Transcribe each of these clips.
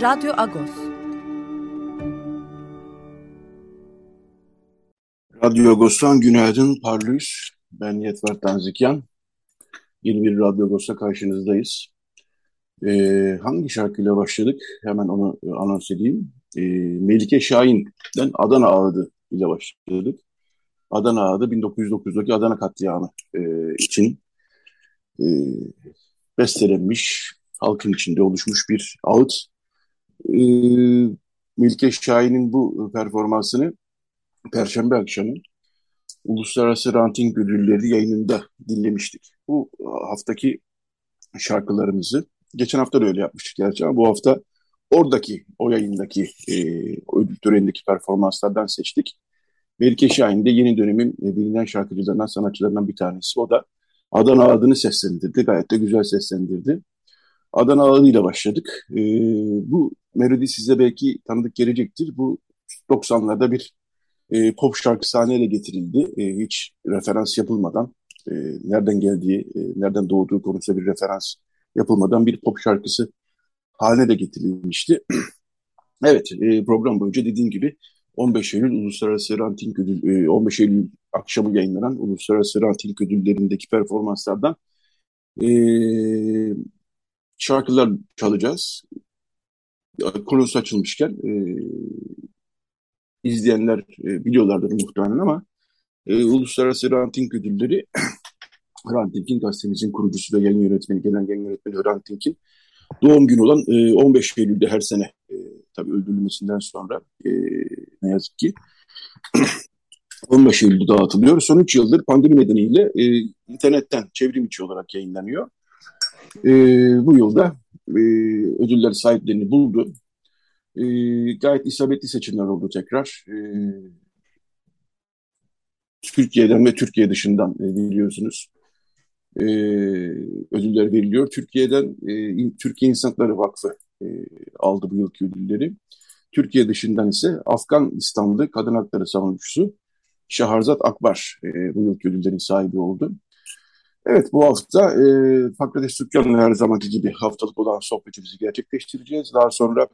Radyo Agos. Radyo Agos'tan günaydın, parlıyız. Ben Yetver Tanzikyan. Yeni bir Radyo Agos'ta karşınızdayız. Ee, hangi şarkıyla başladık? Hemen onu anons edeyim. Ee, Melike Şahin'den Adana Ağıdı ile başladık. Adana Ağıdı 1909'daki Adana katliamı e, için e, bestelenmiş, halkın içinde oluşmuş bir ağıt. E, Melike Şahin'in bu performansını Perşembe akşamı Uluslararası Ranting Ödülleri yayınında dinlemiştik. Bu haftaki şarkılarımızı, geçen hafta da öyle yapmıştık gerçi ama bu hafta oradaki, o yayındaki e, ödül törenindeki performanslardan seçtik. Melike Şahin de yeni dönemin e, bilinen şarkıcılarından, sanatçılarından bir tanesi. O da Adana adını seslendirdi. Gayet de güzel seslendirdi. Adana adıyla başladık. E, bu melodi size belki tanıdık gelecektir. Bu 90'larda bir e, pop şarkısı haline getirildi. E, hiç referans yapılmadan, e, nereden geldiği, e, nereden doğduğu konusunda bir referans yapılmadan bir pop şarkısı haline de getirilmişti. evet, e, program boyunca dediğim gibi 15 Eylül Uluslararası Ranting Ödül, e, 15 Eylül akşamı yayınlanan Uluslararası Ranting Ödülleri'ndeki performanslardan e, şarkılar çalacağız. Konusu açılmışken e, izleyenler e, biliyorlardır muhtemelen ama e, Uluslararası Ranting Ödülleri Ranting'in gazetemizin kurucusu ve yayın yönetmeni, genel yayın yönetmeni Ranting'in doğum günü olan e, 15 Eylül'de her sene e, tabii öldürülmesinden sonra e, ne yazık ki 15 Eylül'de dağıtılıyor. Son 3 yıldır pandemi nedeniyle e, internetten çevrim içi olarak yayınlanıyor. E, bu yılda e, ödüller sahiplerini buldu. E, gayet isabetli seçimler oldu tekrar. E, Türkiye'den ve Türkiye dışından e, biliyorsunuz e, ödüller veriliyor. Türkiye'den e, Türkiye İnsan Hakları Vakfı e, aldı bu yılki ödülleri. Türkiye dışından ise Afganistanlı kadın hakları savunucusu Şaharzat Akbar e, bu yılki ödüllerin sahibi oldu. Evet bu hafta e, Fakrades Tükkan'la her zamanki gibi haftalık olan sohbetimizi gerçekleştireceğiz. Daha sonra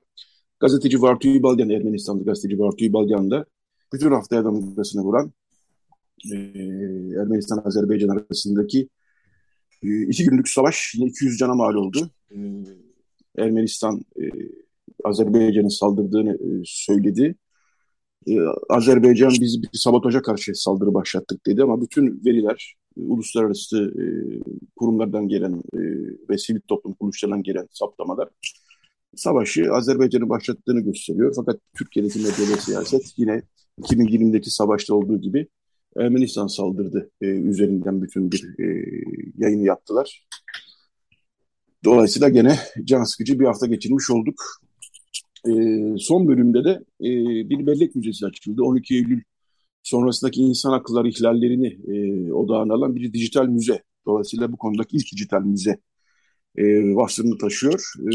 Gazeteci Vartu Balyan, Ermenistanlı gazeteci Vartu Balyan bütün haftaya damgasını vuran e, Ermenistan-Azerbaycan arasındaki e, iki günlük savaş yine 200 cana mal oldu. E, Ermenistan e, Azerbaycan'ın saldırdığını e, söyledi. E, Azerbaycan biz bir sabotaja karşı saldırı başlattık dedi ama bütün veriler uluslararası e, kurumlardan gelen e, ve sivil toplum kuruluşlarından gelen saptamalar savaşı Azerbaycan'ın başlattığını gösteriyor. Fakat Türkiye'deki medya siyaset yine 2020'deki savaşta olduğu gibi Ermenistan saldırdı e, üzerinden bütün bir e, yayını yaptılar. Dolayısıyla gene can sıkıcı bir hafta geçirmiş olduk. E, son bölümde de e, bir bellek müzesi açıldı. 12 Eylül sonrasındaki insan hakları ihlallerini e, odağına alan bir dijital müze. Dolayısıyla bu konudaki ilk dijital müze e, vasfını taşıyor. E,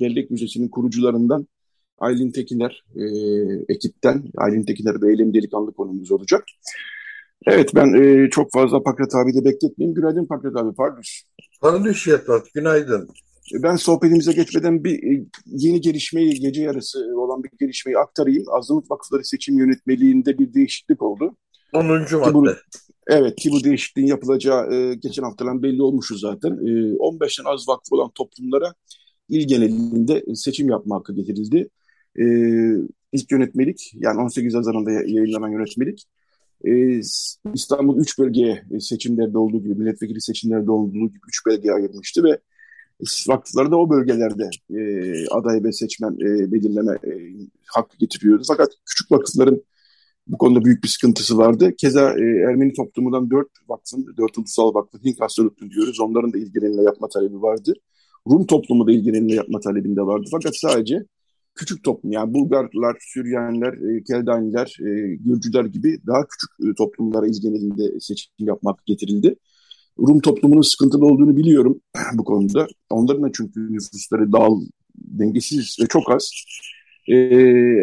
Bellek Müzesi'nin kurucularından Aylin Tekiner e, ekipten, Aylin Tekiner ve Eylem Delikanlı konumuz olacak. Evet ben e, çok fazla Pakrat abi de bekletmeyeyim. Günaydın Pakrat abi, pardon. Parlış Yetvat, günaydın. Ben sohbetimize geçmeden bir e, yeni gelişmeyi, gece yarısı olan bir gelişmeyi aktarayım. Azınlık Vakıfları Seçim Yönetmeliğinde bir değişiklik oldu. 10. madde. Bu, Evet ki bu değişikliğin yapılacağı e, geçen haftadan belli olmuştu zaten. E, 15'ten az vakfı olan toplumlara il genelinde seçim yapma hakkı getirildi. E, ilk yönetmelik yani 18 Haziran'da yayınlanan yönetmelik e, İstanbul 3 bölgeye seçimlerde olduğu gibi milletvekili seçimlerde olduğu gibi 3 bölgeye ayırmıştı ve vakıfları da o bölgelerde e, aday ve seçmen e, belirleme e, hakkı getiriyordu. Fakat küçük vakıfların bu konuda büyük bir sıkıntısı vardı. Keza e, Ermeni toplumundan dört vakfın, dört ulusal vakfın Hink Hastalıklı diyoruz. Onların da ilgilenme yapma talebi vardı. Rum toplumu da ilgilenme yapma talebinde vardı. Fakat sadece küçük toplum yani Bulgarlar, Süryaniler, e, Keldaniler, e, Gürcüler gibi daha küçük e, toplumlara ilgilenildiğinde seçim yapmak getirildi. Rum toplumunun sıkıntılı olduğunu biliyorum bu konuda. Onların da çünkü nüfusları dağıl, dengesiz ve çok az. Ee,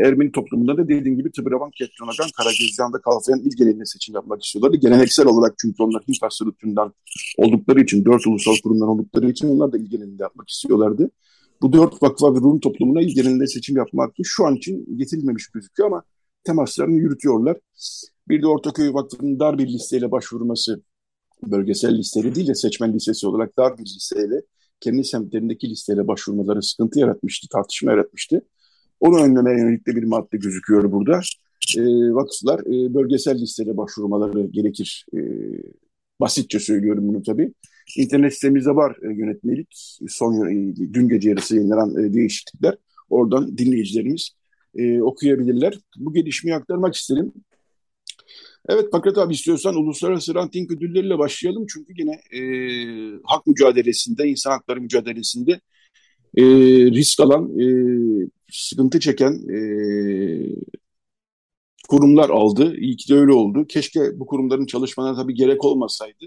Ermeni toplumunda da dediğim gibi Tıbravan, Kettonagan, Karagözyan'da Kalfayan il seçim yapmak istiyorlardı. Geleneksel olarak çünkü onlar Hint Hastalık'ından oldukları için, dört ulusal kurumdan oldukları için onlar da il yapmak istiyorlardı. Bu dört vakfa ve Rum toplumuna il seçim yapma hakkı şu an için getirilmemiş gözüküyor ama temaslarını yürütüyorlar. Bir de Ortaköy Vakfı'nın dar bir listeyle başvurması bölgesel listeleri değil de seçmen listesi olarak dar bir listeyle kendi semtlerindeki listeyle başvurmaları sıkıntı yaratmıştı, tartışma yaratmıştı. Onu önlemeye yönelik de bir madde gözüküyor burada. E, vakıflar e, bölgesel listede başvurmaları gerekir. E, basitçe söylüyorum bunu tabii. İnternet sitemizde var e, yönetmelik. Son e, dün gece yarısı yayınlanan e, değişiklikler. Oradan dinleyicilerimiz e, okuyabilirler. Bu gelişmeyi aktarmak istedim. Evet Pakrat abi istiyorsan uluslararası ranting ödülleriyle başlayalım. Çünkü yine e, hak mücadelesinde, insan hakları mücadelesinde e, risk alan, e, sıkıntı çeken e, kurumlar aldı. İyi ki de öyle oldu. Keşke bu kurumların çalışmalarına tabii gerek olmasaydı.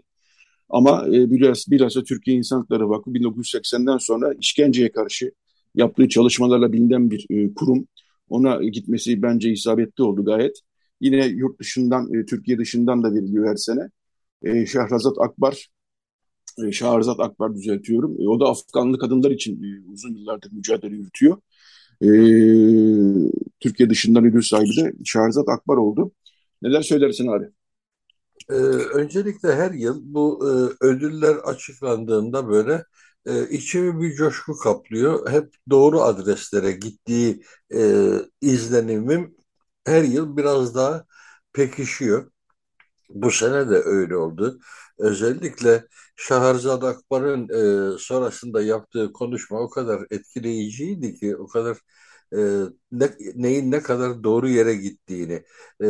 Ama e, biraz bilhassa Türkiye İnsan Hakları Vakfı 1980'den sonra işkenceye karşı yaptığı çalışmalarla bilinen bir e, kurum. Ona gitmesi bence isabetli oldu gayet. Yine yurt dışından, e, Türkiye dışından da veriliyor her sene. E, Şahrazat Akbar, e, Şahrazat Akbar düzeltiyorum. E, o da Afganlı kadınlar için e, uzun yıllardır mücadele yürütüyor. E, Türkiye dışından ödül sahibi de Şahrazat Akbar oldu. Neler söylersin abi? Ee, öncelikle her yıl bu e, ödüller açıklandığında böyle e, içimi bir coşku kaplıyor. Hep doğru adreslere gittiği e, izlenimim her yıl biraz daha pekişiyor. Bu sene de öyle oldu. Özellikle Şahrazad Akbar'ın e, sonrasında yaptığı konuşma o kadar etkileyiciydi ki, o kadar e, ne, neyin ne kadar doğru yere gittiğini, e,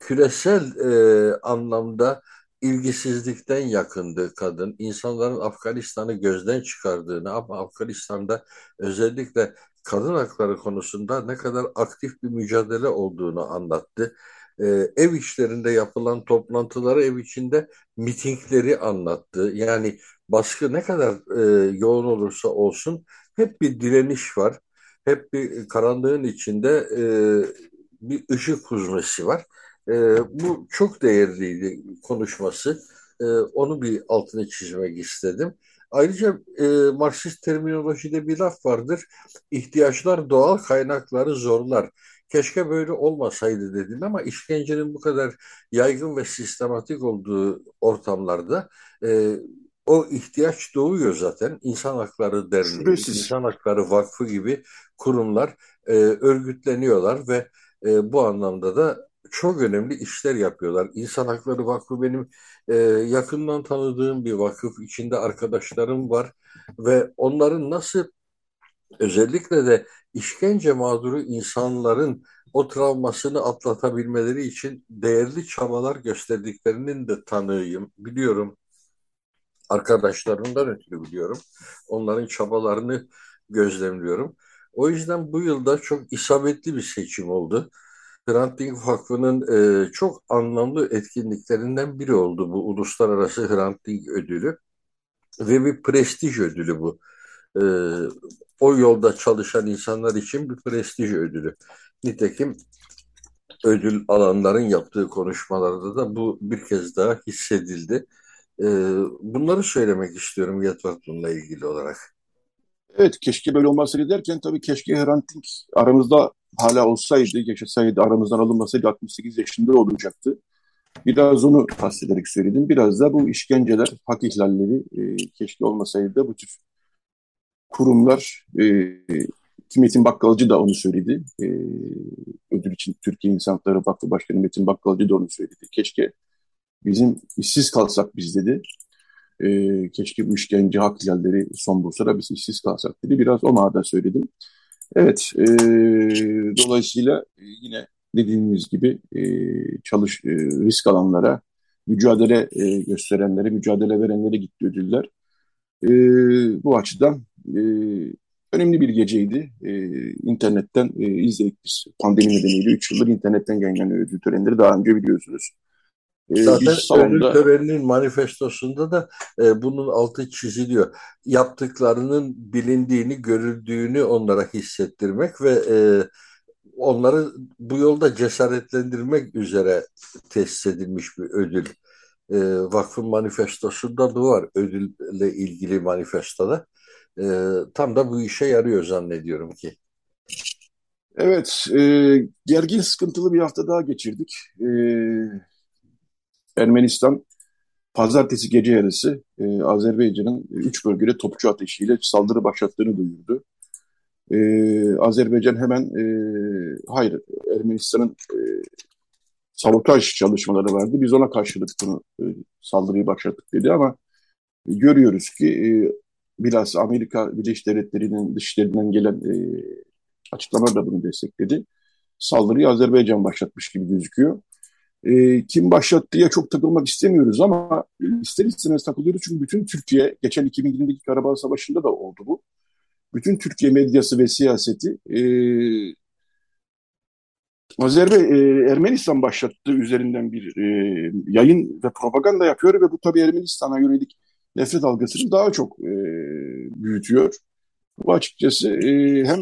küresel e, anlamda ilgisizlikten yakındı kadın. İnsanların Afganistan'ı gözden çıkardığını ama Afganistan'da özellikle kadın hakları konusunda ne kadar aktif bir mücadele olduğunu anlattı. Ee, ev işlerinde yapılan toplantıları, ev içinde mitingleri anlattı. Yani baskı ne kadar e, yoğun olursa olsun hep bir direniş var. Hep bir karanlığın içinde e, bir ışık huzmesi var. E, bu çok değerliydi konuşması. E, onu bir altını çizmek istedim. Ayrıca e, Marksist terminolojide bir laf vardır. İhtiyaçlar doğal kaynakları zorlar. Keşke böyle olmasaydı dedin ama işkencenin bu kadar yaygın ve sistematik olduğu ortamlarda e, o ihtiyaç doğuyor zaten. İnsan Hakları Derneği, Şüphesiz. İnsan Hakları Vakfı gibi kurumlar e, örgütleniyorlar ve e, bu anlamda da çok önemli işler yapıyorlar. İnsan Hakları Vakfı benim e, yakından tanıdığım bir vakıf. İçinde arkadaşlarım var ve onların nasıl özellikle de işkence mağduru insanların o travmasını atlatabilmeleri için değerli çabalar gösterdiklerinin de tanığıyım. Biliyorum arkadaşlarımdan ötürü biliyorum. Onların çabalarını gözlemliyorum. O yüzden bu yılda çok isabetli bir seçim oldu. Hrant Dink Vakfı'nın e, çok anlamlı etkinliklerinden biri oldu bu Uluslararası Hrant Dink Ödülü ve bir prestij ödülü bu. E, o yolda çalışan insanlar için bir prestij ödülü. Nitekim ödül alanların yaptığı konuşmalarda da bu bir kez daha hissedildi. E, bunları söylemek istiyorum Yetvat bununla ilgili olarak. Evet keşke böyle olmasaydı derken tabii keşke Hrant Dink aramızda hala olsaydı, yaşasaydı, aramızdan alınmasaydı 68 yaşında olacaktı. Biraz onu kastederek söyledim. Biraz da bu işkenceler, hak ihlalleri e, keşke olmasaydı da bu tür kurumlar, e, Metin Bakkalcı da onu söyledi. E, ödül için Türkiye İnsan Hakları Vakfı Başkanı Metin Bakkalcı da onu söyledi. Keşke bizim işsiz kalsak biz dedi. E, keşke bu işkence hak ihlalleri son bulsa da biz işsiz kalsak dedi. Biraz o manada söyledim. Evet, e, dolayısıyla e, yine dediğimiz gibi e, çalış e, risk alanlara, mücadele e, gösterenlere, mücadele verenlere gitti ödüller. E, bu açıdan e, önemli bir geceydi. E, internetten e, izledik biz pandemi nedeniyle. Üç yıldır internetten yayınlanıyor ödül törenleri. Daha önce biliyorsunuz. E, Zaten salonda... ödül töreninin manifestosunda da e, bunun altı çiziliyor. Yaptıklarının bilindiğini, görüldüğünü onlara hissettirmek ve e, onları bu yolda cesaretlendirmek üzere tesis edilmiş bir ödül. E, vakfın manifestosunda da var ödülle ilgili manifestoda. E, tam da bu işe yarıyor zannediyorum ki. Evet, e, gergin sıkıntılı bir hafta daha geçirdik. E, Ermenistan pazartesi gece yarısı e, Azerbaycan'ın üç bölgede topçu ateşiyle saldırı başlattığını duyurdu. E, Azerbaycan hemen e, hayır Ermenistan'ın e, sabotaj çalışmaları vardı. Biz ona karşılık bunu e, saldırıyı başlattık dedi ama görüyoruz ki e, biraz Amerika Birleşik Devletleri'nin dışlarından gelen e, açıklamalar da bunu destekledi. Saldırıyı Azerbaycan başlatmış gibi gözüküyor. E, kim başlattıya çok takılmak istemiyoruz ama ister istemez takılıyoruz çünkü bütün Türkiye geçen 2020'deki Karabağ Savaşı'nda da oldu bu bütün Türkiye medyası ve siyaseti e, Azerbaycan e, Ermenistan başlattığı üzerinden bir e, yayın ve propaganda yapıyor ve bu tabii Ermenistan'a yönelik nefret algısını daha çok e, büyütüyor. Bu açıkçası e, hem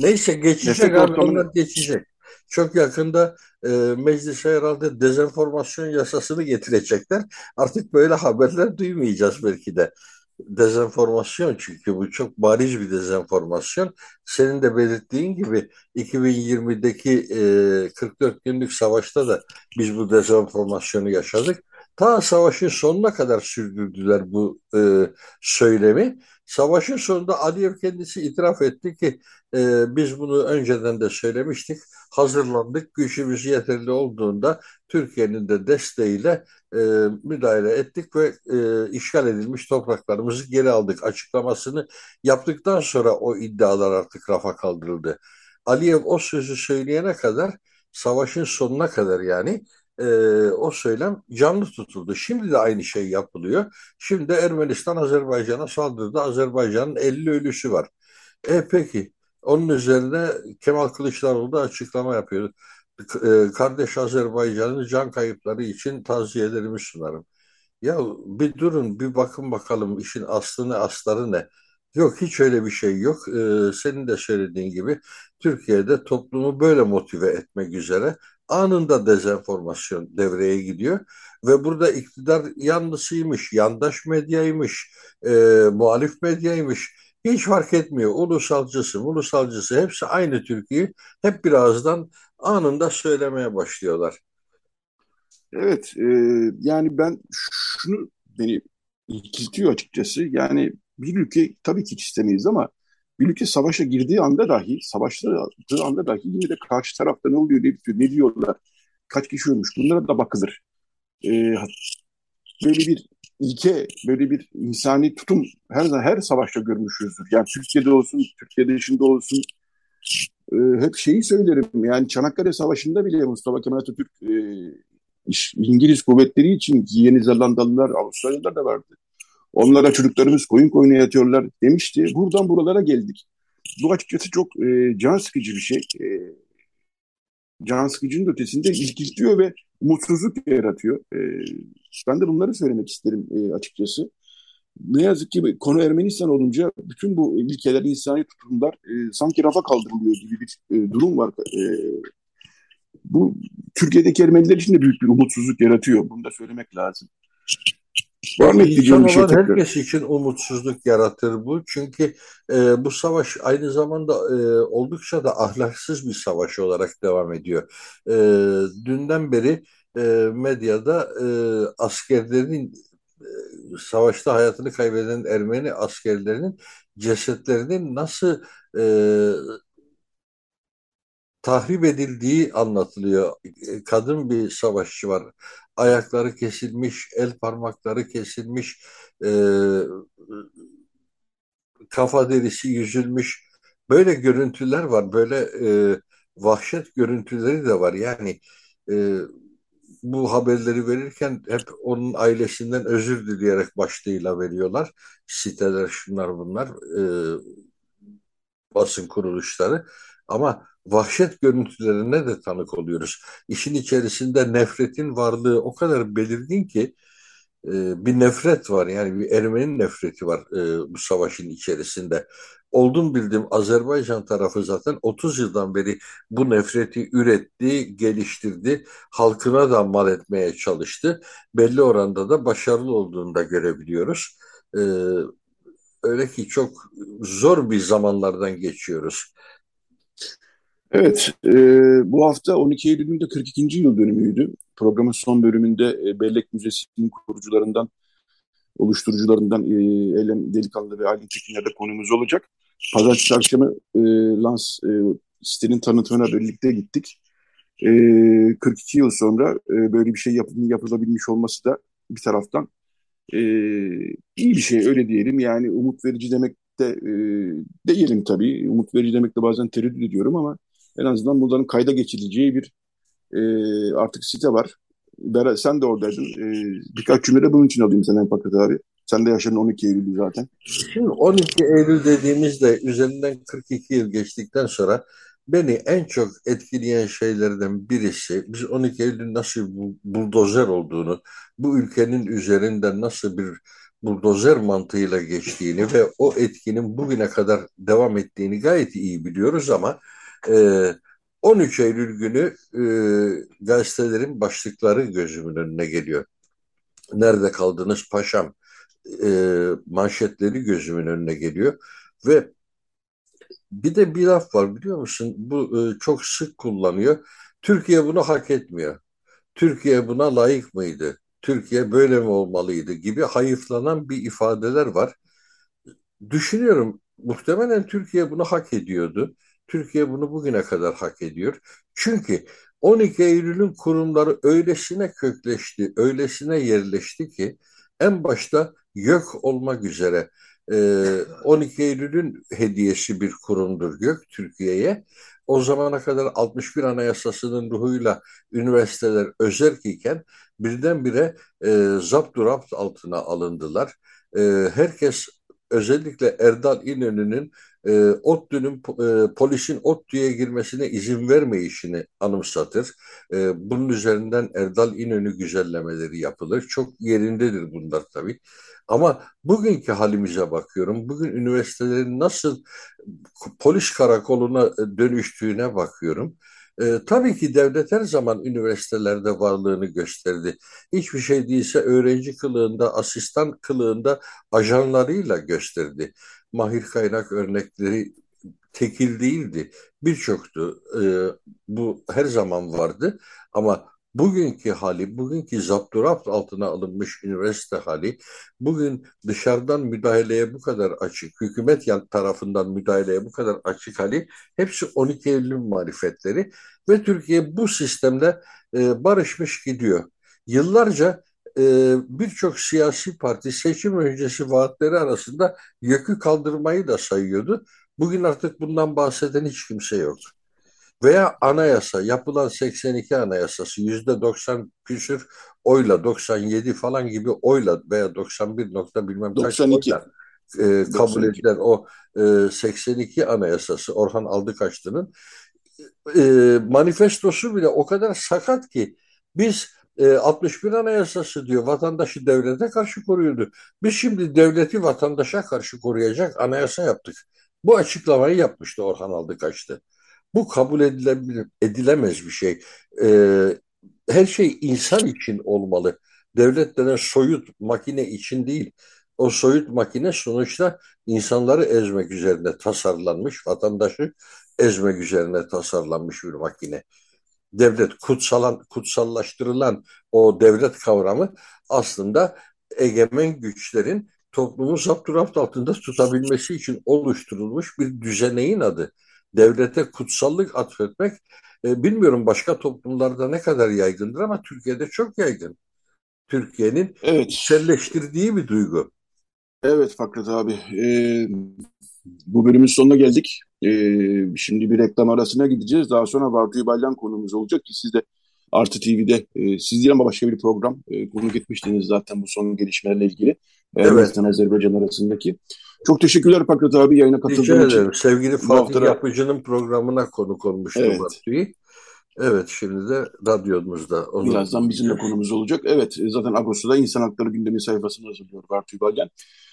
Neyse geçecek abi ortamını... geçecek. Çok yakında e, meclise herhalde dezenformasyon yasasını getirecekler. Artık böyle haberler duymayacağız belki de dezenformasyon çünkü bu çok bariz bir dezenformasyon. Senin de belirttiğin gibi 2020'deki e, 44 günlük savaşta da biz bu dezenformasyonu yaşadık. Ta savaşın sonuna kadar sürdürdüler bu e, söylemi. Savaşın sonunda Aliyev kendisi itiraf etti ki e, biz bunu önceden de söylemiştik. Hazırlandık. Gücümüz yeterli olduğunda Türkiye'nin de desteğiyle e, müdahale ettik ve e, işgal edilmiş topraklarımızı geri aldık açıklamasını yaptıktan sonra o iddialar artık rafa kaldırıldı. Aliyev o sözü söyleyene kadar savaşın sonuna kadar yani e, o söylem canlı tutuldu. Şimdi de aynı şey yapılıyor. Şimdi Ermenistan Azerbaycan'a saldırdı. Azerbaycan'ın 50 ölüsü var. E peki onun üzerine Kemal Kılıçdaroğlu da açıklama yapıyor. E, kardeş Azerbaycan'ın can kayıpları için taziyelerimi sunarım. Ya bir durun bir bakın bakalım işin aslını asları ne? Yok hiç öyle bir şey yok. Ee, senin de söylediğin gibi Türkiye'de toplumu böyle motive etmek üzere anında dezenformasyon devreye gidiyor. Ve burada iktidar yanlısıymış, yandaş medyaymış, e, muhalif medyaymış. Hiç fark etmiyor. Ulusalcısı, ulusalcısı hepsi aynı Türkiye'yi hep birazdan anında söylemeye başlıyorlar. Evet, e, yani ben şunu beni ilkiltiyor açıkçası. Yani bir ülke tabii ki hiç istemeyiz ama bir ülke savaşa girdiği anda dahi, savaştığı anda dahi yine de karşı tarafta ne oluyor, ne, ne diyorlar, kaç kişi ölmüş bunlara da bakılır. Ee, böyle bir ilke, böyle bir insani tutum her her savaşta görmüşüzdür. Yani Türkiye'de olsun, Türkiye dışında olsun e, hep şeyi söylerim. Yani Çanakkale Savaşı'nda bile Mustafa Kemal Atatürk e, İngiliz kuvvetleri için Yeni Zelandalılar, Avustralyalılar da vardı. Onlara çocuklarımız koyun koyuna yatıyorlar demişti. Buradan buralara geldik. Bu açıkçası çok e, can sıkıcı bir şey. E, can sıkıcının ötesinde ilgiltiyor ve mutsuzluk yaratıyor. E, ben de bunları söylemek isterim e, açıkçası. Ne yazık ki konu Ermenistan olunca bütün bu ilkeler, insani tutumlar e, sanki rafa kaldırılıyor gibi bir e, durum var. E, bu Türkiye'deki Ermeniler için de büyük bir umutsuzluk yaratıyor. Bunu da söylemek lazım. Var mı İnsan şey olan herkes için umutsuzluk yaratır bu. Çünkü e, bu savaş aynı zamanda e, oldukça da ahlaksız bir savaş olarak devam ediyor. E, dünden beri e, medyada e, askerlerin e, savaşta hayatını kaybeden Ermeni askerlerinin cesetlerinin nasıl e, tahrip edildiği anlatılıyor. E, kadın bir savaşçı var. Ayakları kesilmiş, el parmakları kesilmiş, e, kafa derisi yüzülmüş. Böyle görüntüler var. Böyle e, vahşet görüntüleri de var. Yani e, bu haberleri verirken hep onun ailesinden özür dileyerek başlığıyla veriyorlar. Siteler şunlar bunlar e, basın kuruluşları ama vahşet görüntülerine de tanık oluyoruz. İşin içerisinde nefretin varlığı o kadar belirgin ki e, bir nefret var yani bir Ermeni nefreti var e, bu savaşın içerisinde. Oldum bildim Azerbaycan tarafı zaten 30 yıldan beri bu nefreti üretti, geliştirdi, halkına da mal etmeye çalıştı. Belli oranda da başarılı olduğunu da görebiliyoruz. E, öyle ki çok zor bir zamanlardan geçiyoruz. Evet, e, bu hafta 12 Eylül'ün de 42. yıl dönümüydü. Programın son bölümünde e, Bellek Müzesi'nin kurucularından, oluşturucularından e, Eylem Delikanlı ve Aylin Çekinler de konumuz olacak. Pazartesi akşamı e, Lans e, sitenin tanıtımına birlikte gittik. E, 42 yıl sonra e, böyle bir şey yap yapılabilmiş olması da bir taraftan e, iyi bir şey öyle diyelim. Yani umut verici demek de e, değilim tabii. Umut verici demek de bazen tereddüt ediyorum ama en azından bunların kayda geçileceği bir e, artık site var. Bera, sen de oradaydın. E, birkaç cümle bunun için alayım senden Fakat abi. Sen de yaşadın 12 Eylül'ü zaten. Şimdi 12 Eylül dediğimizde üzerinden 42 yıl geçtikten sonra beni en çok etkileyen şeylerden birisi biz 12 Eylül nasıl buldozer olduğunu, bu ülkenin üzerinden nasıl bir buldozer mantığıyla geçtiğini ve o etkinin bugüne kadar devam ettiğini gayet iyi biliyoruz ama e, 13 Eylül günü e, gazetelerin başlıkları gözümün önüne geliyor. Nerede kaldınız paşam? E, manşetleri gözümün önüne geliyor ve bir de bir laf var biliyor musun? Bu e, çok sık kullanıyor. Türkiye bunu hak etmiyor. Türkiye buna layık mıydı? Türkiye böyle mi olmalıydı gibi hayıflanan bir ifadeler var. Düşünüyorum muhtemelen Türkiye bunu hak ediyordu. Türkiye bunu bugüne kadar hak ediyor. Çünkü 12 Eylül'ün kurumları öylesine kökleşti, öylesine yerleşti ki en başta YÖK olmak üzere 12 Eylül'ün hediyesi bir kurumdur YÖK Türkiye'ye. O zamana kadar 61 Anayasası'nın ruhuyla üniversiteler özerk iken birdenbire e, zapturapt altına alındılar. E, herkes özellikle Erdal İnönü'nün e, ODTÜ'nün e, polisin ODTÜ'ye girmesine izin vermeyişini anımsatır. E, bunun üzerinden Erdal İnönü güzellemeleri yapılır. Çok yerindedir bunlar tabii. Ama bugünkü halimize bakıyorum. Bugün üniversitelerin nasıl polis karakoluna dönüştüğüne bakıyorum. E, tabii ki devlet her zaman üniversitelerde varlığını gösterdi. Hiçbir şey değilse öğrenci kılığında, asistan kılığında ajanlarıyla gösterdi. Mahir kaynak örnekleri tekil değildi. Birçoktu. E, bu her zaman vardı. Ama bugünkü hali, bugünkü zapturapt altına alınmış üniversite hali, bugün dışarıdan müdahaleye bu kadar açık, hükümet tarafından müdahaleye bu kadar açık hali, hepsi 12 Eylül marifetleri ve Türkiye bu sistemde e, barışmış gidiyor. Yıllarca birçok siyasi parti seçim öncesi vaatleri arasında yükü kaldırmayı da sayıyordu. Bugün artık bundan bahseden hiç kimse yok veya anayasa yapılan 82 anayasası yüzde 90 küsür oyla 97 falan gibi oyla veya 91 nokta bilmem 92. kaç oyla e, kabul edilen o e, 82 anayasası Orhan Aldıkaçlı'nın e, manifestosu bile o kadar sakat ki biz e, 61 anayasası diyor vatandaşı devlete karşı koruyordu. Biz şimdi devleti vatandaşa karşı koruyacak anayasa yaptık. Bu açıklamayı yapmıştı Orhan Aldıkaçlı. Bu kabul edilebilir, edilemez bir şey. Ee, her şey insan için olmalı. Devlet denen soyut makine için değil. O soyut makine sonuçta insanları ezmek üzerine tasarlanmış, vatandaşı ezmek üzerine tasarlanmış bir makine. Devlet kutsalan, kutsallaştırılan o devlet kavramı aslında egemen güçlerin toplumu zapturapt altında tutabilmesi için oluşturulmuş bir düzeneğin adı devlete kutsallık atfetmek e, bilmiyorum başka toplumlarda ne kadar yaygındır ama Türkiye'de çok yaygın. Türkiye'nin evet. içselleştirdiği bir duygu. Evet Fakret abi. E, bu bölümün sonuna geldik. E, şimdi bir reklam arasına gideceğiz. Daha sonra Bartu Balyan konumuz olacak ki siz de Artı TV'de e, siz değil ama başka bir program e, konuk etmiştiniz zaten bu son gelişmelerle ilgili. Evet. Azerbaycan arasındaki. Çok teşekkürler Pakrat abi yayına katıldığın ederim. Sevgili Fatih. Yapıcı'nın programına konuk olmuştu evet. Batu'yu. Evet şimdi de radyomuzda. Onu Birazdan bizim de konumuz olacak. Evet zaten Ağustos'ta İnsan Hakları Gündemi sayfasını hazırlıyor Bartu Balyan.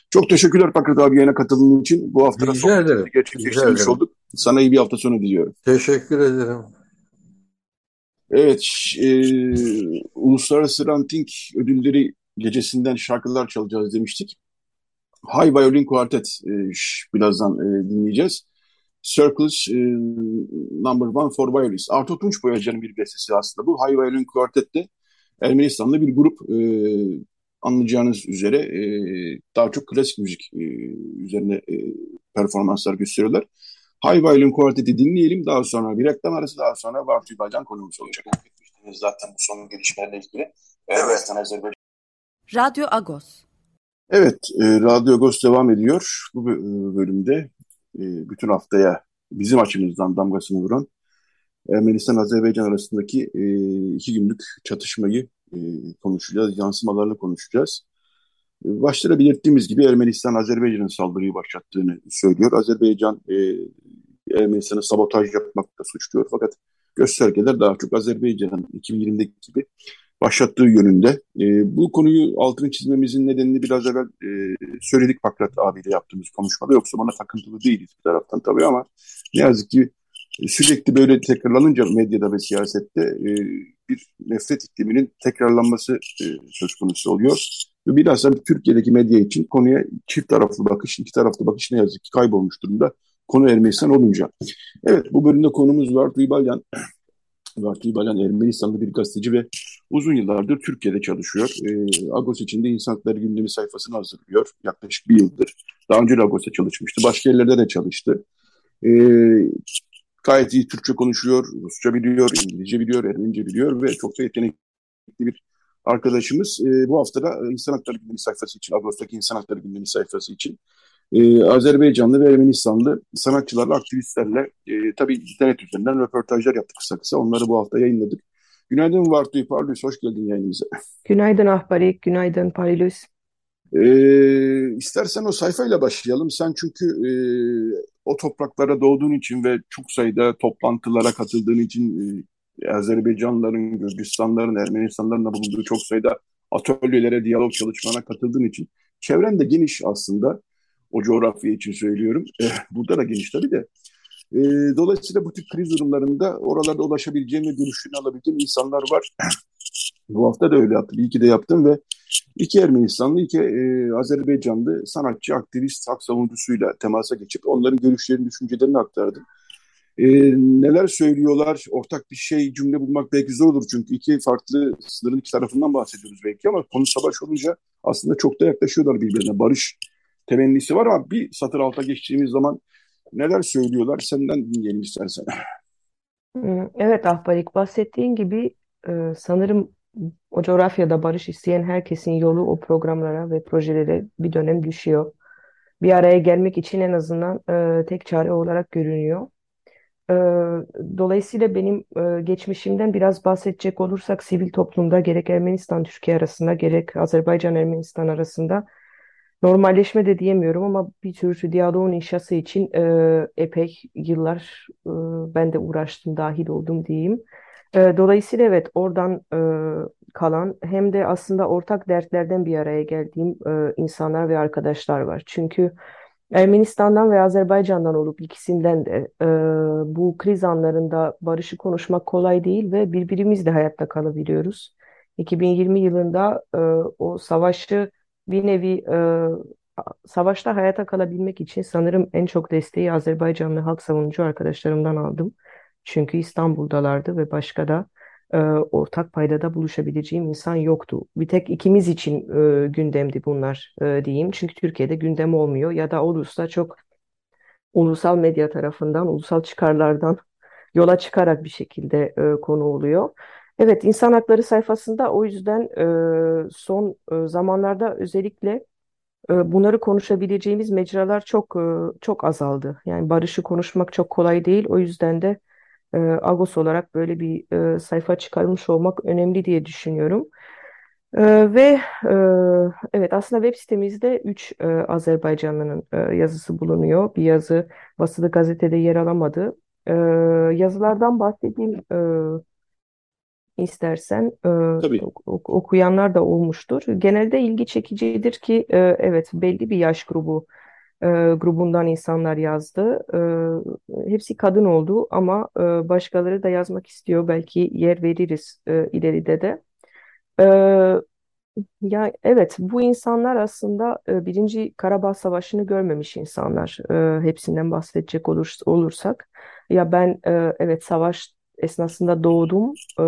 Çok teşekkürler Pakrat abi yayına katıldığın için. Bu hafta ederim. gerçekleştirmiş olduk. Sana iyi bir hafta sonu diliyorum. Teşekkür ederim. Evet, e, Uluslararası Ranting Ödülleri gecesinden şarkılar çalacağız demiştik. High Violin Quartet e, birazdan e, dinleyeceğiz. Circles e, Number One for Violins. Arto Tunç Boyacı'nın bir bestesi aslında bu. High Violin Quartet'te Ermenistan'da bir grup e, anlayacağınız üzere e, daha çok klasik müzik e, üzerine e, performanslar gösteriyorlar. High Violin Quartet'i dinleyelim. Daha sonra bir reklam arası daha sonra Bartu Bacan konumuz olacak. Zaten bu son gelişmelerle ilgili. Evet. Azerbaycan. Radyo Agos. Evet, e, Radyo Agos devam ediyor. Bu bölümde e, bütün haftaya bizim açımızdan damgasını vuran Ermenistan-Azerbaycan arasındaki e, iki günlük çatışmayı e, konuşacağız, yansımalarını konuşacağız. E, başta belirttiğimiz gibi Ermenistan Azerbaycan'ın saldırıyı başlattığını söylüyor. Azerbaycan e, Ermenistan'ı sabotaj yapmakta suçluyor. Fakat göstergeler daha çok Azerbaycan'ın 2020'deki gibi başlattığı yönünde. E, bu konuyu altını çizmemizin nedenini biraz evvel e, söyledik Pakrat abiyle yaptığımız konuşmada. Yoksa bana takıntılı değiliz bir taraftan tabii ama ne yazık ki sürekli böyle tekrarlanınca medyada ve siyasette e, bir nefret ikliminin tekrarlanması e, söz konusu oluyor. Ve bilhassa Türkiye'deki medya için konuya çift taraflı bakış, iki taraflı bakış ne yazık ki kaybolmuş durumda. Konu Ermenistan olunca. Evet bu bölümde konumuz var. Duybalyan. Vartuy Balan Ermenistanlı bir gazeteci ve uzun yıllardır Türkiye'de çalışıyor. E, Agos için de İnsan Hakları Gündemi sayfasını hazırlıyor. Yaklaşık bir yıldır. Daha önce Agos'ta çalışmıştı. Başka yerlerde de çalıştı. E, gayet iyi Türkçe konuşuyor, Rusça biliyor, İngilizce biliyor, Ermenice biliyor ve çok da yetenekli bir arkadaşımız. E, bu hafta da İnsan Hakları Gündemi sayfası için, Agos'taki İnsan Hakları Gündemi sayfası için e, Azerbaycanlı ve Ermenistanlı sanatçılarla, aktivistlerle e, tabii internet üzerinden röportajlar yaptık kısa kısa. Onları bu hafta yayınladık. Günaydın Vartuy Parlus, hoş geldin yayınımıza. Günaydın Ahbarik, günaydın Parlus. E, istersen o sayfayla başlayalım. Sen çünkü e, o topraklara doğduğun için ve çok sayıda toplantılara katıldığın için e, Azerbaycanların, Gürcistanların, Ermenistanların da bulunduğu çok sayıda atölyelere, diyalog çalışmalarına katıldığın için çevren de geniş aslında. O coğrafya için söylüyorum. E, burada da geniş tabii de. E, dolayısıyla bu tip kriz durumlarında oralarda ulaşabileceğim ve görüşünü alabileceğim insanlar var. bu hafta da öyle yaptım. İyi ki de yaptım ve iki Ermenistanlı, iki e, Azerbaycanlı sanatçı, aktivist, hak savunucusuyla temasa geçip onların görüşlerini, düşüncelerini aktardım. E, neler söylüyorlar, ortak bir şey, cümle bulmak belki zor olur çünkü iki farklı sınırın iki tarafından bahsediyoruz belki ama konu savaş olunca aslında çok da yaklaşıyorlar birbirine. Barış temennisi var ama bir satır alta geçtiğimiz zaman neler söylüyorlar senden dinleyelim istersen. Hmm, evet Ahbarik bahsettiğin gibi e, sanırım o coğrafyada barış isteyen herkesin yolu o programlara ve projelere bir dönem düşüyor. Bir araya gelmek için en azından e, tek çare olarak görünüyor. E, dolayısıyla benim geçmişimden biraz bahsedecek olursak sivil toplumda gerek Ermenistan-Türkiye arasında gerek Azerbaycan-Ermenistan arasında normalleşme de diyemiyorum ama bir tür diyaloğun inşası için e, epey yıllar e, ben de uğraştım, dahil oldum diyeyim. E, dolayısıyla evet oradan e, kalan hem de aslında ortak dertlerden bir araya geldiğim e, insanlar ve arkadaşlar var. Çünkü Ermenistan'dan ve Azerbaycan'dan olup ikisinden de e, bu kriz anlarında barışı konuşmak kolay değil ve birbirimizle hayatta kalabiliyoruz. 2020 yılında e, o savaşı bir nevi e, savaşta hayata kalabilmek için sanırım en çok desteği Azerbaycanlı halk savunucu arkadaşlarımdan aldım. Çünkü İstanbul'dalardı ve başka da e, ortak paydada buluşabileceğim insan yoktu. Bir tek ikimiz için e, gündemdi bunlar e, diyeyim. Çünkü Türkiye'de gündem olmuyor ya da olursa çok ulusal medya tarafından, ulusal çıkarlardan yola çıkarak bir şekilde e, konu oluyor. Evet, insan hakları sayfasında o yüzden e, son e, zamanlarda özellikle e, bunları konuşabileceğimiz mecralar çok e, çok azaldı. Yani barışı konuşmak çok kolay değil. O yüzden de e, Agos olarak böyle bir e, sayfa çıkarmış olmak önemli diye düşünüyorum. E, ve e, evet aslında web sitemizde 3 e, Azerbaycanlı'nın e, yazısı bulunuyor. Bir yazı basılı gazetede yer alamadı. E, yazılardan bahsedeyim e, istersen e, Tabii. ok- okuyanlar da olmuştur. Genelde ilgi çekicidir ki e, evet belli bir yaş grubu e, grubundan insanlar yazdı. E, hepsi kadın oldu ama e, başkaları da yazmak istiyor. Belki yer veririz e, ileride de. E, ya evet bu insanlar aslında e, Birinci Karabağ Savaşı'nı görmemiş insanlar. E, hepsinden bahsedecek olur, olursak. Ya ben e, evet savaş esnasında doğdum e,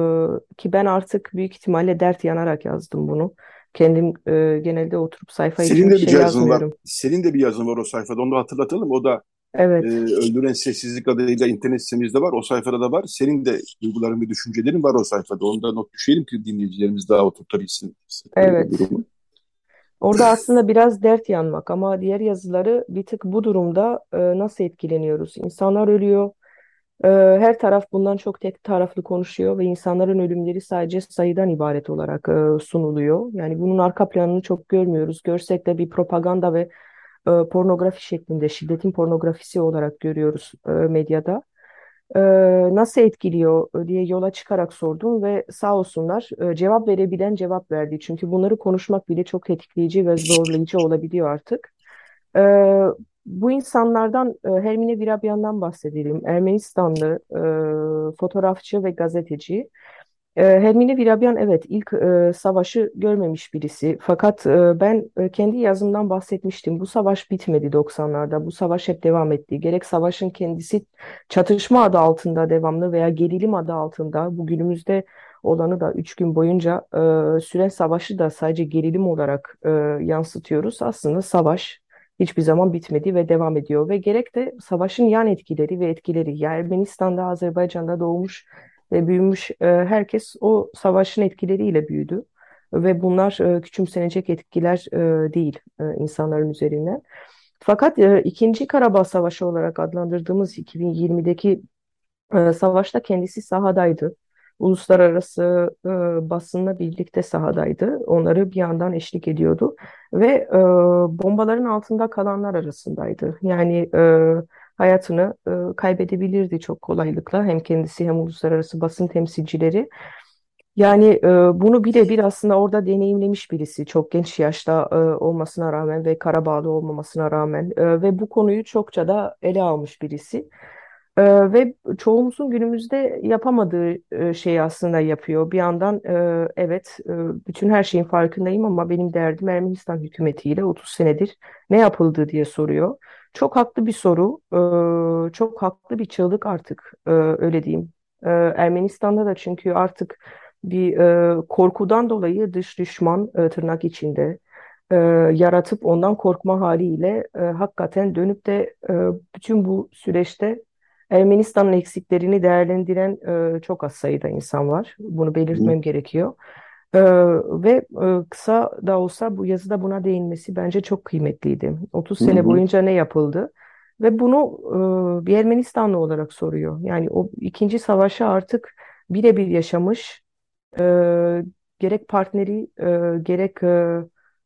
ki ben artık büyük ihtimalle dert yanarak yazdım bunu. Kendim e, genelde oturup sayfa Senin de bir şey yazın var. Senin de bir yazın var o sayfada. Onu da hatırlatalım. O da e, Evet, Öldüren Sessizlik adıyla internet sitemizde var. O sayfada da var. Senin de duyguların ve düşüncelerin var o sayfada. Onu da not düşelim ki dinleyicilerimiz daha oturtabilsin e, evet. Orada aslında biraz dert yanmak ama diğer yazıları bir tık bu durumda e, nasıl etkileniyoruz? İnsanlar ölüyor. E, her taraf bundan çok tek taraflı konuşuyor ve insanların ölümleri sadece sayıdan ibaret olarak e, sunuluyor. Yani bunun arka planını çok görmüyoruz. Görsek de bir propaganda ve e, pornografi şeklinde şiddetin pornografisi olarak görüyoruz e, medyada. Nasıl etkiliyor diye yola çıkarak sordum ve sağ olsunlar cevap verebilen cevap verdi. Çünkü bunları konuşmak bile çok tetikleyici ve zorlayıcı olabiliyor artık. Bu insanlardan e, Hermine Virabyan'dan bahsedelim. Ermenistanlı e, fotoğrafçı ve gazeteci. E, Hermine Virabyan evet ilk e, savaşı görmemiş birisi. Fakat e, ben e, kendi yazımdan bahsetmiştim. Bu savaş bitmedi 90'larda. Bu savaş hep devam etti. Gerek savaşın kendisi çatışma adı altında devamlı veya gerilim adı altında bu günümüzde olanı da 3 gün boyunca e, süren savaşı da sadece gerilim olarak e, yansıtıyoruz. Aslında savaş hiçbir zaman bitmedi ve devam ediyor. Ve gerek de savaşın yan etkileri ve etkileri. Yani Ermenistan'da, Azerbaycan'da doğmuş ve büyümüş e, herkes o savaşın etkileriyle büyüdü. Ve bunlar e, küçümsenecek etkiler e, değil insanların üzerine. Fakat İkinci Karabağ Savaşı olarak adlandırdığımız 2020'deki e, savaşta kendisi sahadaydı. Uluslararası e, basınla birlikte sahadaydı. Onları bir yandan eşlik ediyordu ve e, bombaların altında kalanlar arasındaydı. Yani e, hayatını e, kaybedebilirdi çok kolaylıkla hem kendisi hem uluslararası basın temsilcileri. Yani e, bunu birebir aslında orada deneyimlemiş birisi çok genç yaşta e, olmasına rağmen ve Karabağlı olmamasına rağmen e, ve bu konuyu çokça da ele almış birisi. E, ve çoğumuzun günümüzde yapamadığı e, şeyi aslında yapıyor. Bir yandan e, evet e, bütün her şeyin farkındayım ama benim derdim Ermenistan hükümetiyle 30 senedir ne yapıldı diye soruyor. Çok haklı bir soru, e, çok haklı bir çığlık artık e, öyle diyeyim. E, Ermenistan'da da çünkü artık bir e, korkudan dolayı dış düşman e, tırnak içinde e, yaratıp ondan korkma haliyle e, hakikaten dönüp de e, bütün bu süreçte Ermenistan'ın eksiklerini değerlendiren e, çok az sayıda insan var. Bunu belirtmem gerekiyor. E, ve e, kısa da olsa bu yazıda buna değinmesi bence çok kıymetliydi. 30 Hı sene hı. boyunca ne yapıldı? Ve bunu e, bir Ermenistanlı olarak soruyor. Yani o ikinci savaşı artık birebir yaşamış e, gerek partneri, e, gerek e,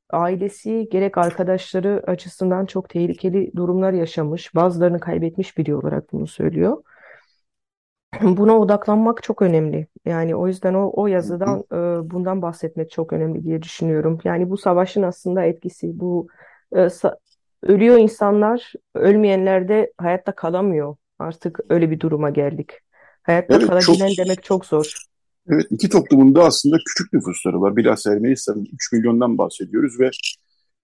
ailesi, gerek arkadaşları açısından çok tehlikeli durumlar yaşamış. Bazılarını kaybetmiş biri olarak bunu söylüyor. Buna odaklanmak çok önemli. Yani o yüzden o, o yazıdan e, bundan bahsetmek çok önemli diye düşünüyorum. Yani bu savaşın aslında etkisi, bu e, sa- ölüyor insanlar, ölmeyenler de hayatta kalamıyor. Artık öyle bir duruma geldik. Hayatta Evet çok kalabilen demek çok zor. Evet iki toplumun da aslında küçük nüfusları var. Bilhassa Ermenistan'ın 3 milyondan bahsediyoruz ve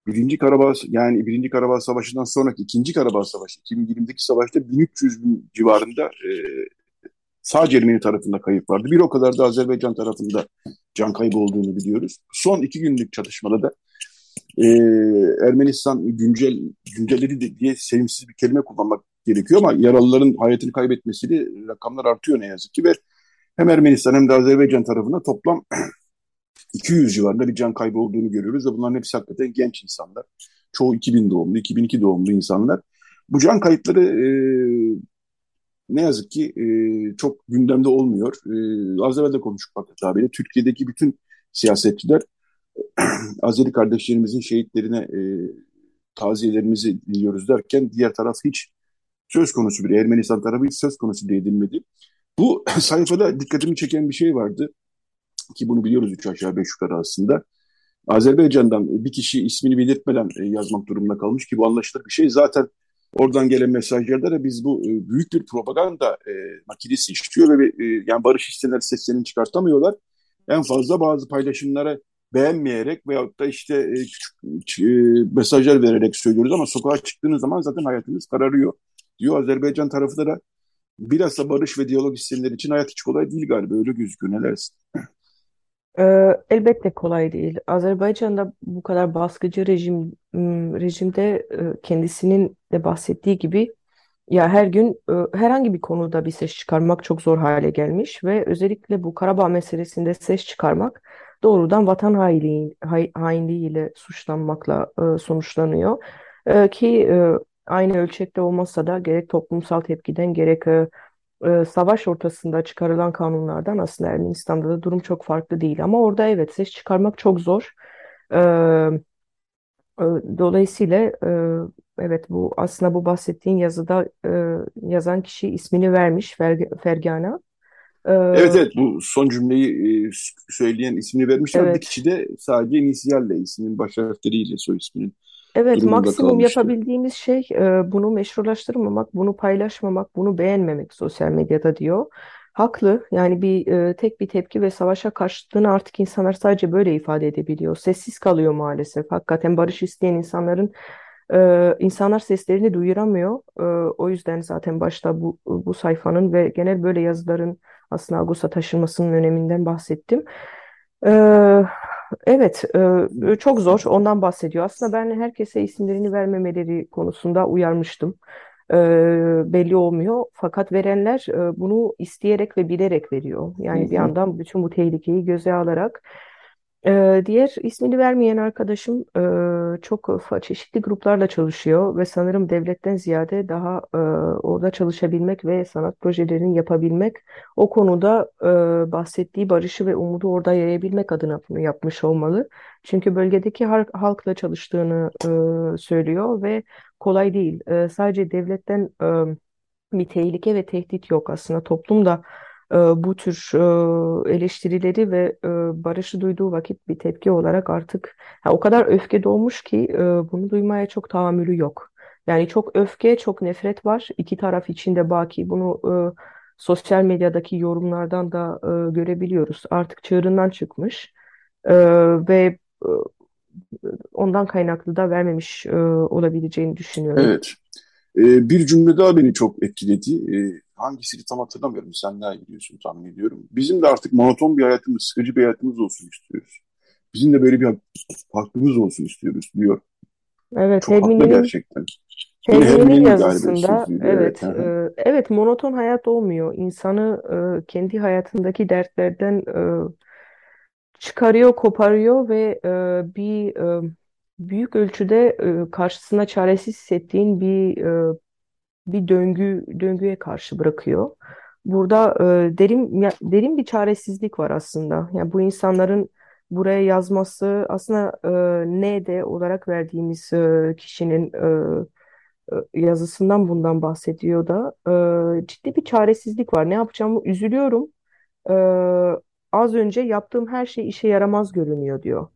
Birinci Karabağ yani Birinci Karabağ Savaşı'ndan sonraki ikinci Karabağ Savaşı 2020'deki savaşta 1300 bin civarında e, sadece Ermeni tarafında kayıp vardı. Bir o kadar da Azerbaycan tarafında can kaybı olduğunu biliyoruz. Son iki günlük çatışmada da e, Ermenistan güncel güncelledi diye sevimsiz bir kelime kullanmak gerekiyor ama yaralıların hayatını kaybetmesiyle rakamlar artıyor ne yazık ki ve hem Ermenistan hem de Azerbaycan tarafında toplam 200 civarında bir can kaybı olduğunu görüyoruz ve bunların hepsi hakikaten genç insanlar. Çoğu 2000 doğumlu, 2002 doğumlu insanlar. Bu can kayıpları e, ne yazık ki e, çok gündemde olmuyor. E, az evvel de konuştuk Fakat abiyle. Türkiye'deki bütün siyasetçiler Azeri kardeşlerimizin şehitlerine e, taziyelerimizi diliyoruz derken diğer taraf hiç söz konusu bile Ermenistan tarafı hiç söz konusu bile edilmedi. Bu sayfada dikkatimi çeken bir şey vardı ki bunu biliyoruz üç aşağı beş yukarı aslında. Azerbaycan'dan bir kişi ismini belirtmeden e, yazmak durumunda kalmış ki bu anlaşılır bir şey. Zaten oradan gelen mesajlarda da biz bu e, büyük bir propaganda e, makinesi işliyor ve e, yani barış isteyenler seslerini çıkartamıyorlar. En fazla bazı paylaşımlara beğenmeyerek veyahut da işte e, küçük e, mesajlar vererek söylüyoruz ama sokağa çıktığınız zaman zaten hayatınız kararıyor diyor. Azerbaycan tarafı da bilhassa barış ve diyalog isteyenler için hayat hiç kolay değil galiba öyle gözüküyor ne dersin? Ee, elbette kolay değil. Azerbaycan'da bu kadar baskıcı rejim rejimde e, kendisinin de bahsettiği gibi ya her gün e, herhangi bir konuda bir ses çıkarmak çok zor hale gelmiş ve özellikle bu Karabağ meselesinde ses çıkarmak doğrudan vatan hainliği, hainliğiyle suçlanmakla sonuçlanıyor. Ki aynı ölçekte olmasa da gerek toplumsal tepkiden gerek e, savaş ortasında çıkarılan kanunlardan aslında Ermenistan'da da durum çok farklı değil. Ama orada evet ses çıkarmak çok zor. E, e, dolayısıyla e, evet bu aslında bu bahsettiğin yazıda e, yazan kişi ismini vermiş Fer, Fergana. E, evet evet bu son cümleyi e, söyleyen ismini vermiş ama bir kişi de sadece inisiyalle isminin baş harfleriyle soy isminin Evet, durumunda maksimum kalmıştı. yapabildiğimiz şey e, bunu meşrulaştırmamak, bunu paylaşmamak, bunu beğenmemek sosyal medyada diyor. Haklı. Yani bir e, tek bir tepki ve savaşa karşıtlığını artık insanlar sadece böyle ifade edebiliyor. Sessiz kalıyor maalesef. Hakikaten barış isteyen insanların e, insanlar seslerini duyuramıyor. E, o yüzden zaten başta bu bu sayfanın ve genel böyle yazıların aslında Ağustos'a taşınmasının öneminden bahsettim. E, Evet, e, çok zor. Ondan bahsediyor. Aslında ben herkese isimlerini vermemeleri konusunda uyarmıştım. E, belli olmuyor. Fakat verenler e, bunu isteyerek ve bilerek veriyor. Yani bir yandan bütün bu tehlikeyi göze alarak ee, diğer ismini vermeyen arkadaşım e, çok çeşitli gruplarla çalışıyor ve sanırım devletten ziyade daha e, orada çalışabilmek ve sanat projelerini yapabilmek, o konuda e, bahsettiği barışı ve umudu orada yayabilmek adına bunu yapmış olmalı. Çünkü bölgedeki halkla çalıştığını söylüyor ve kolay değil. Sadece devletten bir tehlike ve tehdit yok aslında toplum da e, bu tür eleştirileri ve barışı duyduğu vakit bir tepki olarak artık ha, o kadar öfke dolmuş ki bunu duymaya çok tahammülü yok. Yani çok öfke, çok nefret var. İki taraf içinde baki. Bunu sosyal medyadaki yorumlardan da görebiliyoruz. Artık çığırından çıkmış ve ondan kaynaklı da vermemiş olabileceğini düşünüyorum. Evet. bir cümle daha beni çok etkiledi. Hangisini tam hatırlamıyorum. Sen daha iyi biliyorsun tahmin ediyorum. Bizim de artık monoton bir hayatımız, sıkıcı bir hayatımız olsun istiyoruz. Bizim de böyle bir farklımız olsun istiyoruz diyor. Evet, Çok haklı gerçekten. Helmi'nin yazısında evet, evet, e, evet monoton hayat olmuyor. İnsanı e, kendi hayatındaki dertlerden e, çıkarıyor, koparıyor ve e, bir e, büyük ölçüde e, karşısına çaresiz hissettiğin bir e, bir döngü döngüye karşı bırakıyor. Burada e, derin derin bir çaresizlik var aslında. Yani bu insanların buraya yazması aslında e, ne de olarak verdiğimiz e, kişinin e, e, yazısından bundan bahsediyor da e, ciddi bir çaresizlik var. Ne yapacağımı üzülüyorum. E, az önce yaptığım her şey işe yaramaz görünüyor diyor.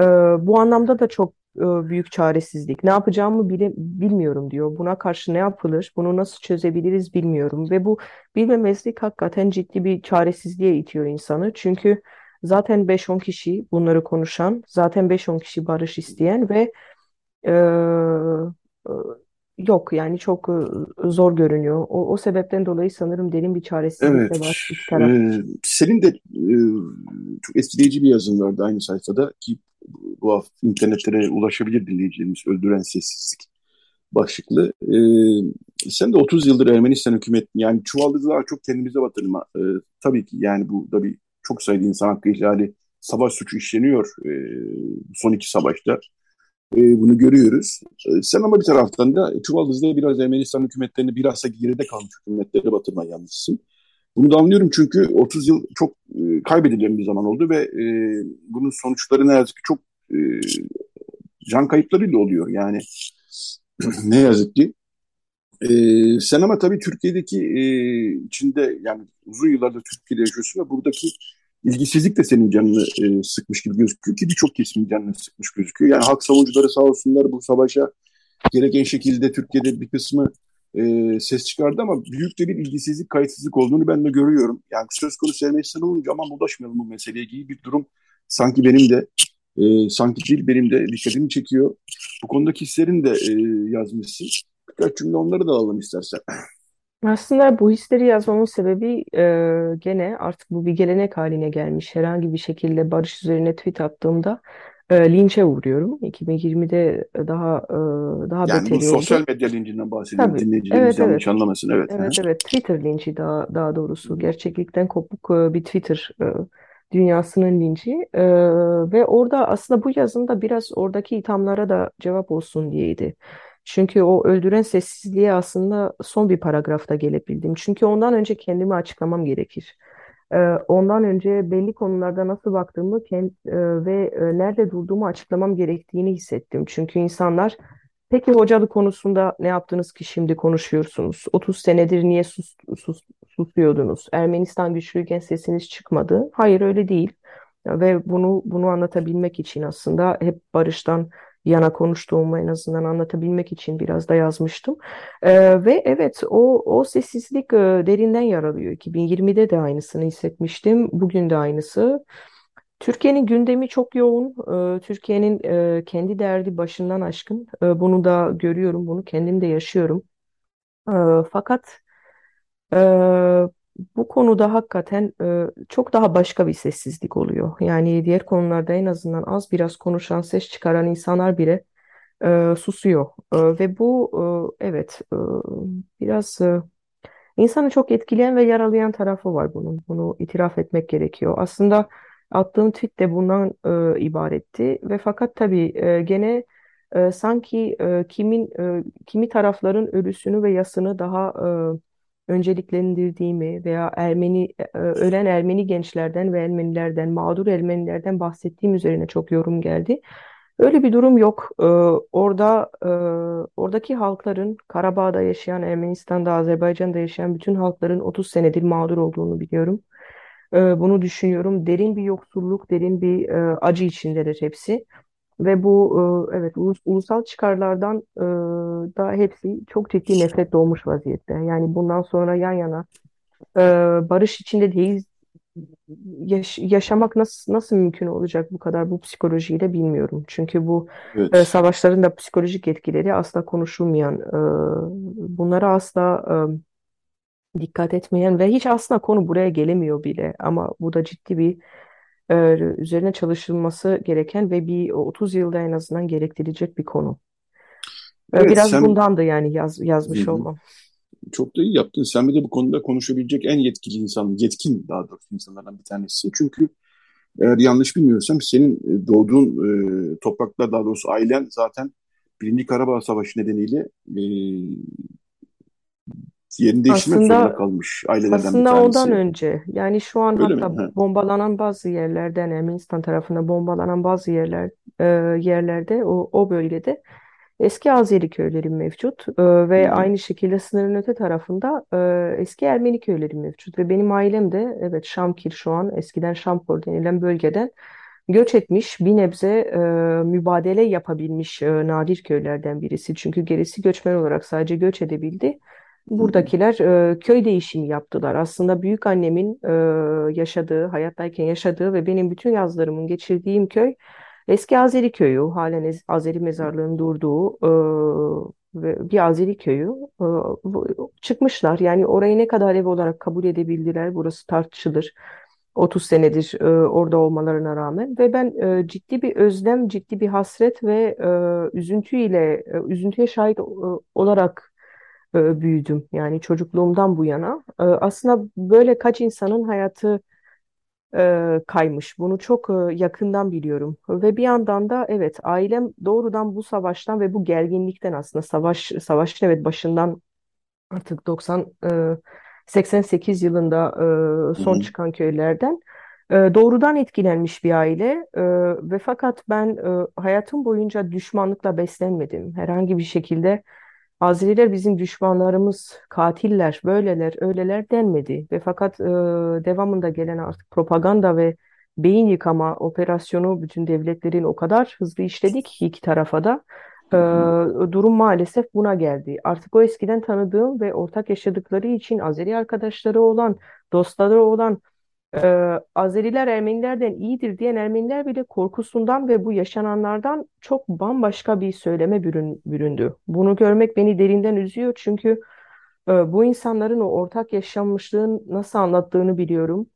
E, bu anlamda da çok büyük çaresizlik. Ne yapacağımı bile bilmiyorum diyor. Buna karşı ne yapılır? Bunu nasıl çözebiliriz bilmiyorum. Ve bu bilmemezlik hakikaten ciddi bir çaresizliğe itiyor insanı. Çünkü zaten 5-10 kişi bunları konuşan, zaten 5-10 kişi barış isteyen ve e, e, yok yani çok e, zor görünüyor. O, o sebepten dolayı sanırım derin bir çaresizlik evet, var iki taraf. E, senin de e, çok etkileyici bir yazın vardı aynı sayfada ki bu hafta internetlere ulaşabilir dinleyicilerimiz öldüren sessizlik başlıklı. E, sen de 30 yıldır Ermenistan hükümet yani çuvaldılar çok kendimize batırma. E, tabii ki yani bu da bir çok sayıda insan hakkı ihlali savaş suçu işleniyor e, son iki savaşta. E, bunu görüyoruz. E, sen ama bir taraftan da Çuvaldız'da biraz Ermenistan hükümetlerini bilhassa geride kalmış hükümetleri batırma yanlışsın. Bunu da anlıyorum çünkü 30 yıl çok e, kaybedilen bir zaman oldu ve e, bunun sonuçları ne yazık ki çok e, can kayıplarıyla oluyor. Yani ne yazık ki. E, sen ama tabii Türkiye'deki e, içinde yani uzun yıllardır Türkiye'de yaşıyorsun ve buradaki ilgisizlik de senin canını e, sıkmış gibi gözüküyor ki birçok kesimin canını sıkmış gözüküyor. Yani halk savunucuları sağ olsunlar bu savaşa gereken şekilde Türkiye'de bir kısmı e, ses çıkardı ama büyük de bir ilgisizlik, kayıtsızlık olduğunu ben de görüyorum. Yani söz konusu Ermenistan olunca aman ulaşmayalım bu meseleye gibi bir durum sanki benim de e, sanki değil benim de dikkatimi çekiyor. Bu konudaki hislerini de e, yazmışsın. Birkaç cümle onları da alalım istersen. Aslında bu hisleri yazmamın sebebi e, gene artık bu bir gelenek haline gelmiş. Herhangi bir şekilde barış üzerine tweet attığımda e, linçe uğruyorum. 2020'de daha e, daha Yani bu beteri sosyal oldu. medya lincinden bahsediyorum. Tabii. Dinleyicilerimiz Evet evet. yanlış anlamasın. Evet. Evet evet Twitter linci daha daha doğrusu gerçeklikten kopuk e, bir Twitter e, dünyasının linci E, ve orada aslında bu yazımda biraz oradaki ithamlara da cevap olsun diyeydi. Çünkü o öldüren sessizliğe aslında son bir paragrafta gelebildim. Çünkü ondan önce kendimi açıklamam gerekir. E, ondan önce belli konularda nasıl baktığımı kend- e, ve e, nerede durduğumu açıklamam gerektiğini hissettim. Çünkü insanlar Peki hocalık konusunda ne yaptınız ki şimdi konuşuyorsunuz? 30 senedir niye sus, sus, susuyordunuz? Ermenistan güçlüyken sesiniz çıkmadı. Hayır öyle değil. Ve bunu bunu anlatabilmek için aslında hep barıştan yana konuştuğumu en azından anlatabilmek için biraz da yazmıştım. Ee, ve evet o o sessizlik e, derinden yaralıyor. 2020'de de aynısını hissetmiştim. Bugün de aynısı. Türkiye'nin gündemi çok yoğun. Ee, Türkiye'nin e, kendi derdi başından aşkın. Ee, bunu da görüyorum, bunu kendim de yaşıyorum. Fakat e, bu konuda hakikaten e, çok daha başka bir sessizlik oluyor. Yani diğer konularda en azından az biraz konuşan, ses çıkaran insanlar bile e, susuyor. E, ve bu e, evet e, biraz e, insanı çok etkileyen ve yaralayan tarafı var bunun. Bunu itiraf etmek gerekiyor. Aslında attığım tweet de bundan e, ibaretti ve fakat tabii e, gene e, sanki e, kimin e, kimi tarafların ölüsünü ve yasını daha e, önceliklendirdiğimi veya Ermeni e, ölen Ermeni gençlerden ve Ermenilerden, mağdur Ermenilerden bahsettiğim üzerine çok yorum geldi. Öyle bir durum yok. Ee, orada e, oradaki halkların Karabağ'da yaşayan, Ermenistan'da, Azerbaycan'da yaşayan bütün halkların 30 senedir mağdur olduğunu biliyorum. Ee, bunu düşünüyorum. Derin bir yoksulluk, derin bir e, acı içindedir hepsi. Ve bu e, evet ulus- ulusal çıkarlardan e, da hepsi çok ciddi nefret doğmuş vaziyette. Yani bundan sonra yan yana e, barış içinde değil yaş- yaşamak nasıl nasıl mümkün olacak bu kadar bu psikolojiyle bilmiyorum. Çünkü bu e, Evet. savaşların da psikolojik etkileri asla konuşulmayan, e, bunlara asla e, dikkat etmeyen ve hiç aslında konu buraya gelemiyor bile. Ama bu da ciddi bir e, üzerine çalışılması gereken ve bir 30 yılda en azından gerektirecek bir konu. E, Evet biraz sen bundan da yani yaz, yazmış hı. olmam. çok da iyi yaptın. Sen bir de bu konuda konuşabilecek en yetkili insan, yetkin daha doğrusu insanlardan bir tanesi. Çünkü eğer yanlış bilmiyorsam senin e, doğduğun e, topraklar daha doğrusu ailen zaten Birinci Karabağ Savaşı nedeniyle e, yerini değiştirmek zorunda Aslında kalmış ailelerden bir Aslında ondan tanesi. önce yani şu an Öyle mi? hatta Ha. bombalanan bazı yerlerden Ermenistan tarafından bombalanan bazı yerler e, yerlerde o, o bölgede eski Azeri köyleri mevcut E, ve hı. aynı şekilde sınırın öte tarafında e, eski Ermeni köyleri mevcut ve benim ailem de evet Şamkir şu an eskiden Şampor denilen bölgeden göç etmiş bir nebze e, mübadele yapabilmiş e, nadir köylerden birisi çünkü gerisi göçmen olarak sadece göç edebildi. Buradakiler e, köy değişimi yaptılar. Aslında büyük annemin e, yaşadığı, hayattayken yaşadığı ve benim bütün yazlarımın geçirdiğim köy eski Azeri köyü. Halen Azeri mezarlığının durduğu e, bir Azeri köyü. E, çıkmışlar. Yani orayı ne kadar ev olarak kabul edebildiler, burası tartışılır. 30 senedir e, orada olmalarına rağmen ve ben e, ciddi bir özlem, ciddi bir hasret ve e, üzüntüyle, e, üzüntüye şahit e, olarak e, büyüdüm. Yani çocukluğumdan bu yana. E, aslında böyle kaç insanın hayatı e, kaymış. Bunu çok e, yakından biliyorum. Ve bir yandan da evet ailem doğrudan bu savaştan ve bu gerginlikten aslında savaş savaşın evet başından artık 90 e, 88 yılında e, son Hı çıkan köylerden e, doğrudan etkilenmiş bir aile E, ve fakat ben e, hayatım boyunca düşmanlıkla beslenmedim. Herhangi bir şekilde Azeriler bizim düşmanlarımız, katiller, böyleler, öyleler denmedi. Ve fakat e, devamında gelen artık propaganda ve beyin yıkama operasyonu bütün devletlerin o kadar hızlı işledik ki iki tarafa da e, durum maalesef buna geldi. Artık o eskiden tanıdığım ve ortak yaşadıkları için Azeri arkadaşları olan, dostları olan ee, Azeriler Ermenilerden iyidir diyen Ermeniler bile korkusundan ve bu yaşananlardan çok bambaşka bir söyleme bürün, büründü. Bunu görmek beni derinden üzüyor çünkü e, bu insanların o ortak yaşanmışlığın nasıl anlattığını biliyorum,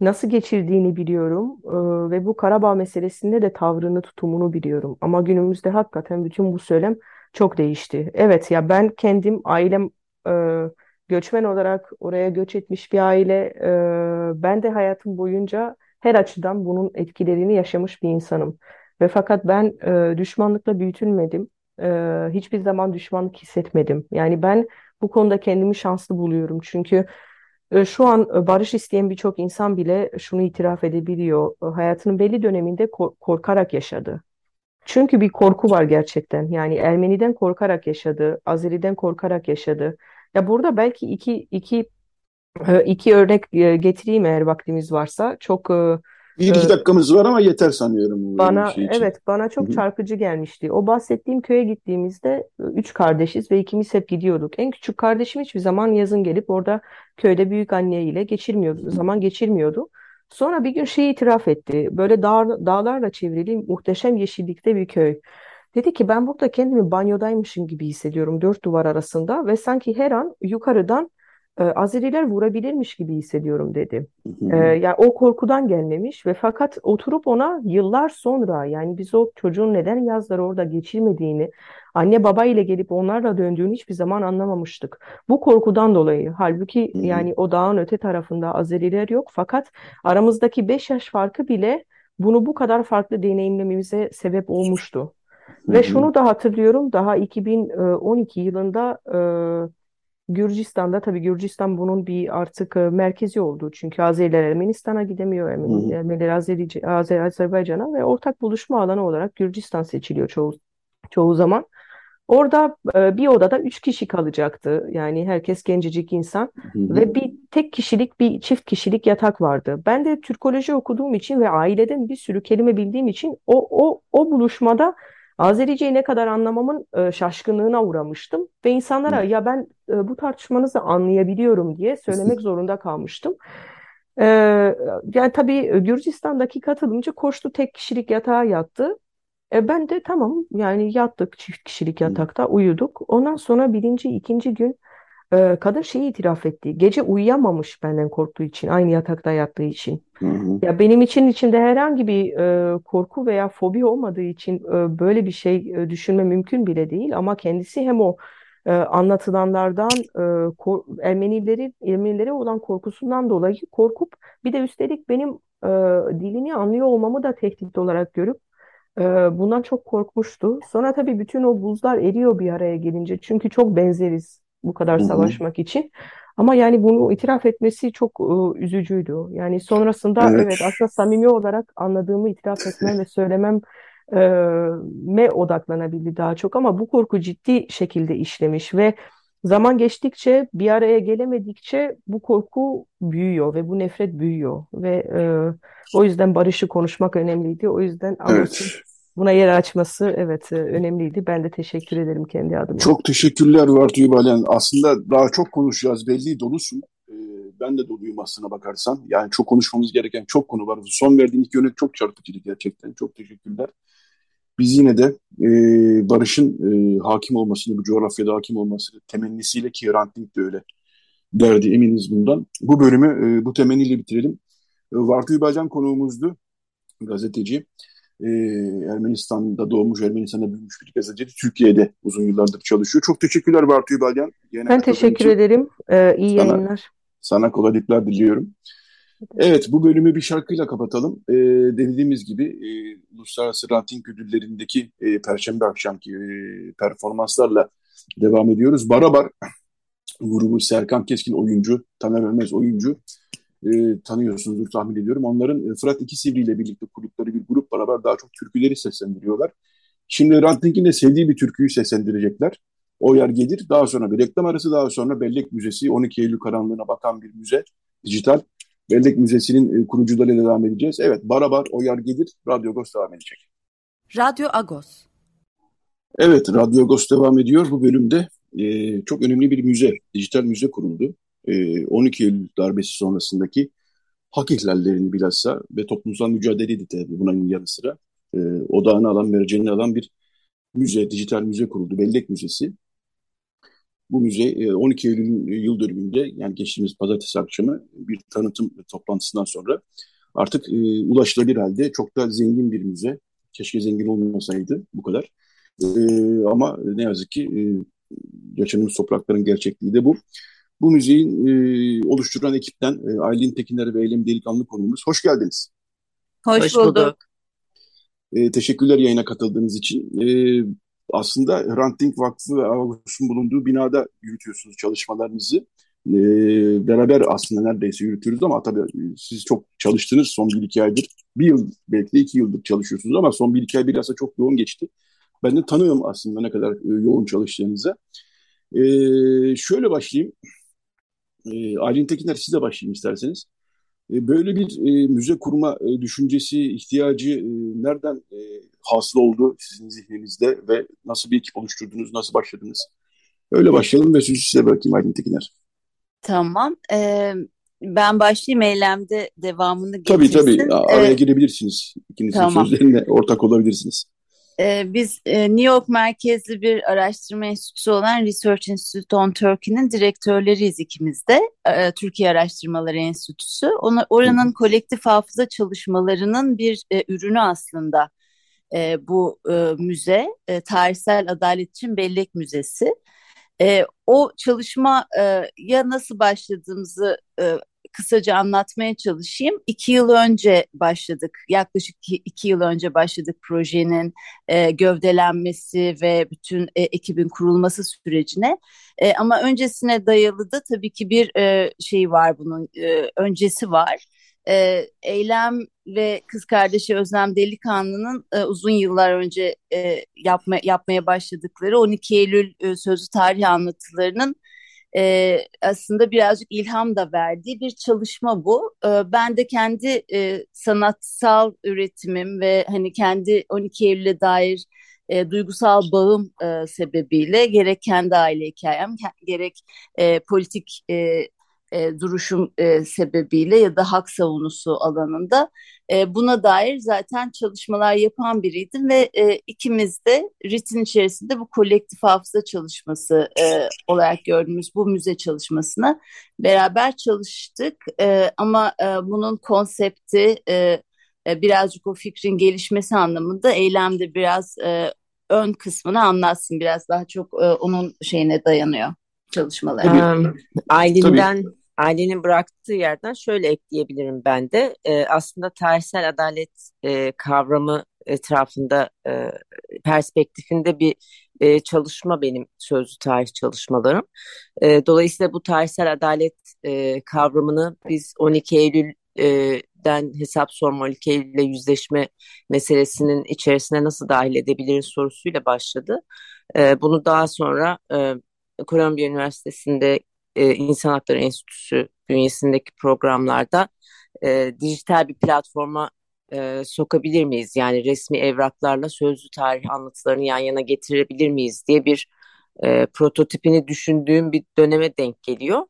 nasıl geçirdiğini biliyorum e, ve bu Karabağ meselesinde de tavrını, tutumunu biliyorum. Ama günümüzde hakikaten bütün bu söylem çok değişti. Evet ya ben kendim, ailem e, göçmen olarak oraya göç etmiş bir aile. e, ben de hayatım boyunca her açıdan bunun etkilerini yaşamış bir insanım. Ve fakat ben e, düşmanlıkla büyütülmedim. E, hiçbir zaman düşmanlık hissetmedim. Yani ben bu konuda kendimi şanslı buluyorum. Çünkü e, şu an e, barış isteyen birçok insan bile şunu itiraf edebiliyor. E, Hayatının belli döneminde ko- korkarak yaşadı. Çünkü bir korku var gerçekten. Yani Ermeniden korkarak yaşadı, Azeri'den korkarak yaşadı. Ya burada belki iki iki e, iki örnek e, getireyim eğer vaktimiz varsa. Çok e, Bir iki dakikamız var ama yeter sanıyorum bana şey için. evet bana çok çarpıcı gelmişti. O bahsettiğim köye gittiğimizde üç kardeşiz ve ikimiz hep gidiyorduk. En küçük kardeşim hiçbir zaman yazın gelip orada köyde büyük anne ile geçirmiyordu, zaman geçirmiyordu. Sonra bir gün şeyi itiraf etti. Böyle dağ, dağlarla çevrili muhteşem yeşillikte bir köy. Dedi ki ben burada kendimi banyodaymışım gibi hissediyorum dört duvar arasında ve sanki her an yukarıdan e, Azeriler vurabilirmiş gibi hissediyorum dedi. Hı. yani o korkudan gelmemiş ve fakat oturup ona yıllar sonra yani biz o çocuğun neden yazları orada geçirmediğini, anne baba ile gelip onlarla döndüğünü hiçbir zaman anlamamıştık. Bu korkudan dolayı. Halbuki yani o dağın öte tarafında Azeriler yok fakat aramızdaki 5 yaş farkı bile bunu bu kadar farklı deneyimlememize sebep olmuştu. Ve şunu da hatırlıyorum daha 2012 yılında Gürcistan'da tabii Gürcistan bunun bir artık e, merkezi oldu. Çünkü Azeriler Ermenistan'a gidemiyor, Hı Ermeni, hı. Ermeniler Azeri, Azer, Azerbaycan'a ve ortak buluşma alanı olarak Gürcistan seçiliyor çoğu çoğu zaman. Orada e, bir odada üç kişi kalacaktı. Yani herkes gencecik insan Hı hı. ve bir tek kişilik bir çift kişilik yatak vardı. Ben de Türkoloji okuduğum için ve aileden bir sürü kelime bildiğim için o o o buluşmada Azerice'yi ne kadar anlamamın e, şaşkınlığına uğramıştım ve insanlara ya ben e, bu tartışmanızı anlayabiliyorum diye söylemek zorunda kalmıştım. E, yani tabii Gürcistan'daki katılımcı koştu tek kişilik yatağa yattı. E ben de tamam yani yattık çift kişilik yatakta uyuduk. Ondan sonra birinci, ikinci gün e, kadın şeyi itiraf etti. Gece uyuyamamış benden korktuğu için, aynı yatakta yattığı için. Hı hı. Ya benim için içinde herhangi bir e, korku veya fobi olmadığı için e, böyle bir şey e, düşünme mümkün bile değil. Ama kendisi hem o e, anlatılanlardan e, kor- Ermenileri Ermenilere olan korkusundan dolayı korkup bir de üstelik benim e, dilini anlıyor olmamı da tehdit olarak görüp ee, Bundan çok korkmuştu. Sonra tabii bütün o buzlar eriyor bir araya gelince. Çünkü çok benzeriz bu kadar savaşmak için. Ama yani bunu itiraf etmesi çok e, üzücüydü. Yani sonrasında Evet. evet aslında samimi olarak anladığımı itiraf etmem ve söylemem e, me odaklanabildi daha çok. Ama bu korku ciddi şekilde işlemiş ve zaman geçtikçe bir araya gelemedikçe bu korku büyüyor ve bu nefret büyüyor ve e, o yüzden barışı konuşmak önemliydi. O yüzden Evet. Buna yer açması evet e, önemliydi. Ben de teşekkür ederim kendi adıma. Çok teşekkürler Vartu Balen. Aslında daha çok konuşacağız. Belli dolusun. Ee, Ben de doluyum aslına bakarsan. Yani çok konuşmamız gereken çok konu var. Son verdiğin iki örnek çok çarpıcıydı gerçekten. Çok teşekkürler. Biz yine de e, barışın e, hakim olmasını, bu coğrafyada hakim olmasını temennisiyle ki Hrant Dink de öyle derdi eminiz bundan. Bu bölümü e, bu temenniyle bitirelim. E, Vartu Yubalcan konuğumuzdu, gazeteci. E, Ermenistan'da doğmuş, Ermenistan'da büyümüş bir gazeteci. Türkiye'de uzun yıllardır çalışıyor. Çok teşekkürler Vartu Yubalcan. Yine Ben teşekkür için ederim. Ee, iyi sana, yayınlar. sana kolaylıklar diliyorum. Evet, bu bölümü bir şarkıyla kapatalım. Ee, dediğimiz gibi e, Uluslararası Ranting Ödülleri'ndeki e, Perşembe akşamki e, performanslarla devam ediyoruz. Barabar grubu Serkan Keskin oyuncu, Taner Ölmez oyuncu e, tanıyorsunuzdur tahmin ediyorum. Onların e, Fırat İki Sivri ile birlikte kurdukları bir grup beraber daha çok türküleri seslendiriyorlar. Şimdi Ranting'in de sevdiği bir türküyü seslendirecekler. O yer gelir. Daha sonra bir reklam arası, daha sonra Bellek Müzesi, 12 Eylül karanlığına bakan bir müze, dijital. Bellek Müzesi'nin e, kurucularıyla devam edeceğiz. Evet, Barabar, O Yer Gelir, Radyo Agos devam edecek. Radyo Agos. Evet, Radyo Agos devam ediyor. Bu bölümde e, çok önemli bir müze, dijital müze kuruldu. E, 12 Eylül darbesi sonrasındaki hak ihlallerini bilhassa ve toplumsal mücadeleyi de bunun yanı sıra e, odağını alan, merceğini alan bir müze, dijital müze kuruldu. Bellek Müzesi. Bu müze 12 e, Eylül yıl dönümünde yani geçtiğimiz pazartesi akşamı bir tanıtım toplantısından sonra artık e, ulaşılabilir halde çok da zengin bir müze. Keşke zengin olmasaydı bu kadar. E, ama ne yazık ki e, yaşadığımız toprakların gerçekliği de bu. Bu müziğin e, oluşturan ekipten e, Aylin Tekiner ve Eylem Delikanlı konuğumuz. Hoş geldiniz. Hoş, Hoş bulduk. E, teşekkürler yayına katıldığınız için. E, aslında Hrant Dink Vakfı ve Ağustos'un bulunduğu binada yürütüyorsunuz çalışmalarınızı. E, beraber aslında neredeyse yürütüyoruz ama tabii siz çok çalıştınız son bir iki aydır. Bir yıl belki de iki yıldır çalışıyorsunuz ama son bir iki ay bilhassa çok yoğun geçti. Ben de tanıyorum aslında ne kadar e, yoğun çalıştığınızı. E, şöyle başlayayım. E, Aylin Tekiner size başlayayım isterseniz. E, böyle bir e, müze kurma e, düşüncesi, ihtiyacı e, nereden e, hasıl oldu sizin zihninizde ve nasıl bir ekip oluşturdunuz, nasıl başladınız? Öyle başlayalım ve sözü size bırakayım Aydın Tekiner. Tamam. Ee, ben başlayayım eylemde devamını getirsin. Tabii tabii araya ee, girebilirsiniz. İkinizin tamam. sözlerine ortak olabilirsiniz. Ee, biz e, New York merkezli bir araştırma enstitüsü olan Research Institute on Turkey'nin direktörleriyiz ikimiz de. E, Türkiye Araştırmaları Enstitüsü. Onu, oranın kolektif hafıza çalışmalarının bir e, ürünü aslında bu müze. Tarihsel Adalet için Bellek Müzesi. o çalışma ya nasıl başladığımızı kısaca anlatmaya çalışayım. İki yıl önce başladık, yaklaşık iki, yıl önce başladık projenin e, gövdelenmesi ve bütün e, ekibin kurulması sürecine. E, ama öncesine dayalı da tabii ki bir e, şey var bunun, e, öncesi var. E, Eylem ve kız kardeşi Özlem Delikanlı'nın e, uzun yıllar önce e, yapma, yapmaya başladıkları 12 Eylül e, sözlü tarih anlatılarının e, aslında birazcık ilham da verdiği bir çalışma bu. E, ben de kendi e, sanatsal üretimim ve hani kendi 12 Eylül'e dair e, duygusal bağım e, sebebiyle gerek kendi aile hikayem gerek e, politik e, e, duruşum e, sebebiyle ya da hak savunusu alanında. E, buna dair zaten çalışmalar yapan biriydim ve e, ikimiz de RIT'in içerisinde bu kolektif hafıza çalışması e, olarak gördüğümüz bu müze çalışmasına beraber çalıştık. E, ama e, bunun konsepti e, e, birazcık o fikrin gelişmesi anlamında eylemde biraz e, ön kısmını anlatsın. Biraz daha çok e, onun şeyine dayanıyor çalışmaları. Um, Aylin'den ailenin bıraktığı yerden şöyle ekleyebilirim ben de. E, aslında tarihsel adalet e, kavramı etrafında e, perspektifinde bir e, çalışma benim sözlü tarih çalışmalarım. E, dolayısıyla bu tarihsel adalet e, kavramını biz 12 Eylül'den hesap sorma, 12 Eylül ile yüzleşme meselesinin içerisine nasıl dahil edebiliriz sorusuyla başladı. E, bunu daha sonra e, Columbia Üniversitesi'nde e, İnsan Hakları Enstitüsü bünyesindeki programlarda e, dijital bir platforma e, sokabilir miyiz? Yani resmi evraklarla sözlü tarih anlatılarını yan yana getirebilir miyiz diye bir e, prototipini düşündüğüm bir döneme denk geliyor.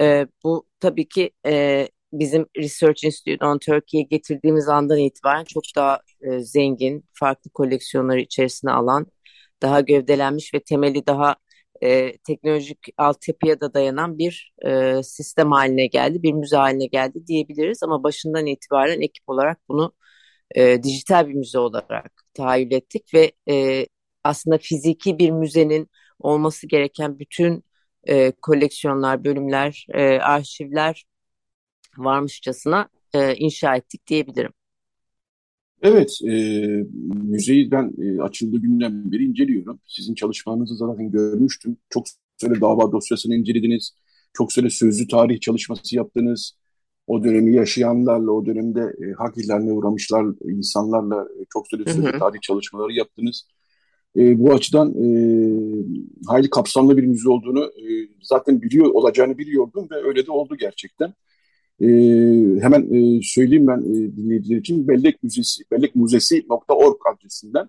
E, bu tabii ki e, bizim Research Institute on Turkey'ye getirdiğimiz andan itibaren çok daha e, zengin, farklı koleksiyonları içerisine alan, daha gövdelenmiş ve temeli daha e, teknolojik altyapıya da dayanan bir e, sistem haline geldi, bir müze haline geldi diyebiliriz. Ama başından itibaren ekip olarak bunu e, dijital bir müze olarak tahayyül ettik ve e, aslında fiziki bir müzenin olması gereken bütün e, koleksiyonlar, bölümler, e, arşivler varmışçasına e, inşa ettik diyebilirim. Evet, e, müzeyi ben e, açıldığı günden beri inceliyorum. Sizin çalışmalarınızı zaten görmüştüm. Çok söyle dava dosyasını incelediniz. Çok söyle sözlü tarih çalışması yaptınız. O dönemi yaşayanlarla, o dönemde e, hak ihlaline uğramışlar insanlarla e, çok söyle sözlü tarih çalışmaları yaptınız. E, bu açıdan e, hayli kapsamlı bir müze olduğunu e, zaten biliyor olacağını biliyordum ve öyle de oldu gerçekten. E, hemen e, söyleyeyim ben e, dinleyiciler için bellek müzesi bellekmuzesi.org adresinden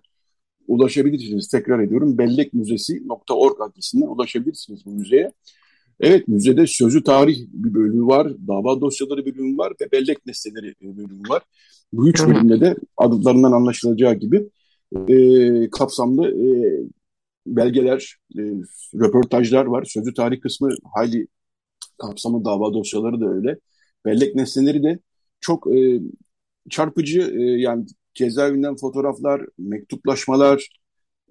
ulaşabilirsiniz. Tekrar ediyorum bellekmuzesi.org adresinden ulaşabilirsiniz bu müzeye. Evet müzede sözü tarih bir bölümü var, dava dosyaları bölümü var ve bellek nesneleri bölümü var. Bu üç bölümde de adlarından anlaşılacağı gibi e, kapsamlı e, belgeler, e, röportajlar var. Sözü tarih kısmı hayli kapsamlı dava dosyaları da öyle. Bellek nesneleri de çok e, çarpıcı e, yani cezaevinden fotoğraflar, mektuplaşmalar,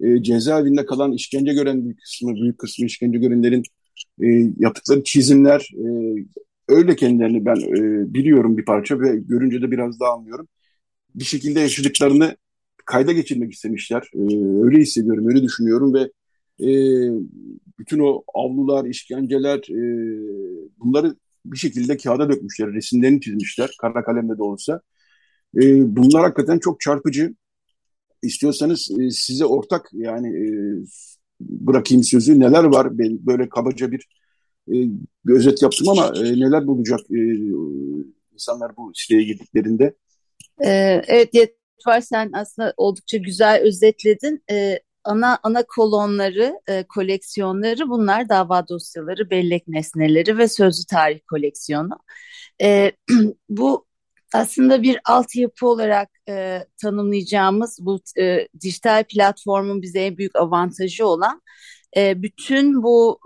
e, cezaevinde kalan işkence gören bir kısmı, büyük kısmı işkence görenlerin e, yaptıkları çizimler, e, öyle kendilerini ben e, biliyorum bir parça ve görünce de biraz daha anlıyorum. Bir şekilde yaşadıklarını kayda geçirmek istemişler. E, öyle hissediyorum, öyle düşünüyorum ve e, bütün o avlular, işkenceler e, bunları bir şekilde kağıda dökmüşler, resimlerini çizmişler, kara kalemle de olsa. E, bunlar hakikaten çok çarpıcı. İstiyorsanız e, size ortak yani e, bırakayım sözü neler var böyle kabaca bir e, özet yaptım ama e, neler bulacak e, insanlar bu siteye girdiklerinde? Ee, evet var sen aslında oldukça güzel özetledin. Ee, ana ana kolonları, e, koleksiyonları bunlar dava dosyaları, bellek nesneleri ve sözlü tarih koleksiyonu. E, bu aslında bir altyapı olarak e, tanımlayacağımız bu e, dijital platformun bize en büyük avantajı olan e, bütün bu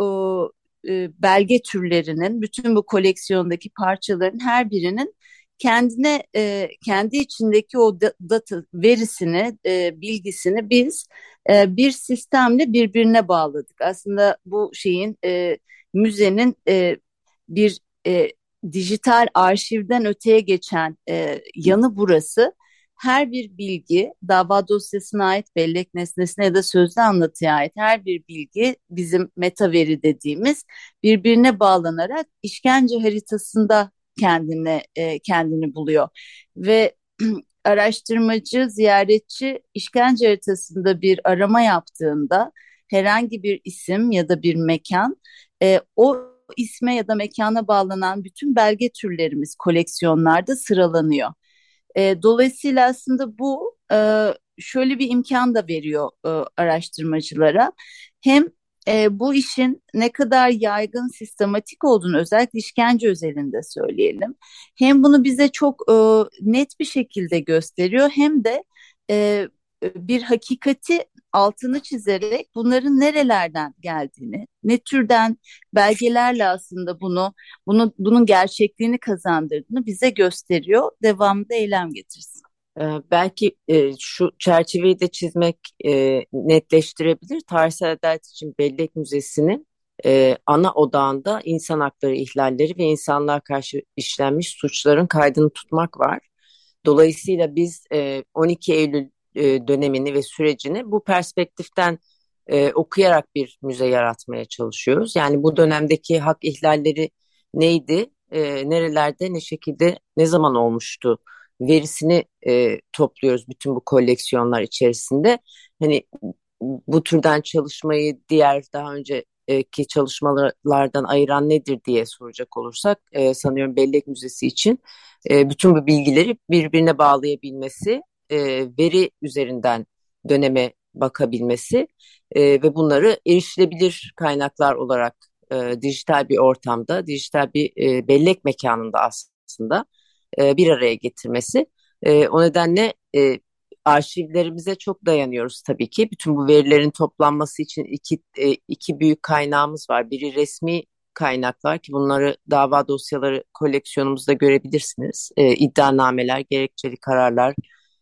e, belge türlerinin, bütün bu koleksiyondaki parçaların her birinin kendine e, kendi içindeki o data verisini, e, bilgisini biz e, bir sistemle birbirine bağladık. Aslında bu şeyin e, müzenin e, bir e, dijital arşivden öteye geçen e, yanı burası. Her bir bilgi dava dosyasına ait bellek nesnesine ya da sözlü anlatıya ait her bir bilgi bizim meta veri dediğimiz birbirine bağlanarak işkence haritasında kendine e, kendini buluyor ve araştırmacı, ziyaretçi işkence haritasında bir arama yaptığında herhangi bir isim ya da bir mekan e, o isme ya da mekana bağlanan bütün belge türlerimiz koleksiyonlarda sıralanıyor. E, dolayısıyla aslında bu e, şöyle bir imkan da veriyor e, araştırmacılara. Hem e, bu işin ne kadar yaygın, sistematik olduğunu özellikle işkence özelinde söyleyelim. Hem bunu bize çok e, net bir şekilde gösteriyor hem de e, bir hakikati altını çizerek bunların nerelerden geldiğini, ne türden belgelerle aslında bunu, bunu bunun gerçekliğini kazandırdığını bize gösteriyor. Devamında eylem getirsin. Ee, belki e, şu çerçeveyi de çizmek e, netleştirebilir. Tarihsel Adalet için Bellek Müzesi'nin e, ana odağında insan hakları ihlalleri ve insanlığa karşı işlenmiş suçların kaydını tutmak var. Dolayısıyla biz 12 Eylül dönemini ve sürecini bu perspektiften okuyarak bir müze yaratmaya çalışıyoruz. Yani bu dönemdeki hak ihlalleri neydi, nerelerde, ne şekilde, ne zaman olmuştu? Verisini e, topluyoruz bütün bu koleksiyonlar içerisinde. Hani bu türden çalışmayı diğer daha önceki çalışmalardan ayıran nedir diye soracak olursak e, sanıyorum Bellek Müzesi için e, bütün bu bilgileri birbirine bağlayabilmesi, e, veri üzerinden döneme bakabilmesi e, ve bunları erişilebilir kaynaklar olarak e, dijital bir ortamda, dijital bir e, bellek mekanında aslında e, bir araya getirmesi. E, o nedenle e, arşivlerimize çok dayanıyoruz tabii ki. Bütün bu verilerin toplanması için iki, e, iki büyük kaynağımız var. Biri resmi kaynaklar ki bunları dava dosyaları koleksiyonumuzda görebilirsiniz. E, iddianameler, gerekçeli kararlar,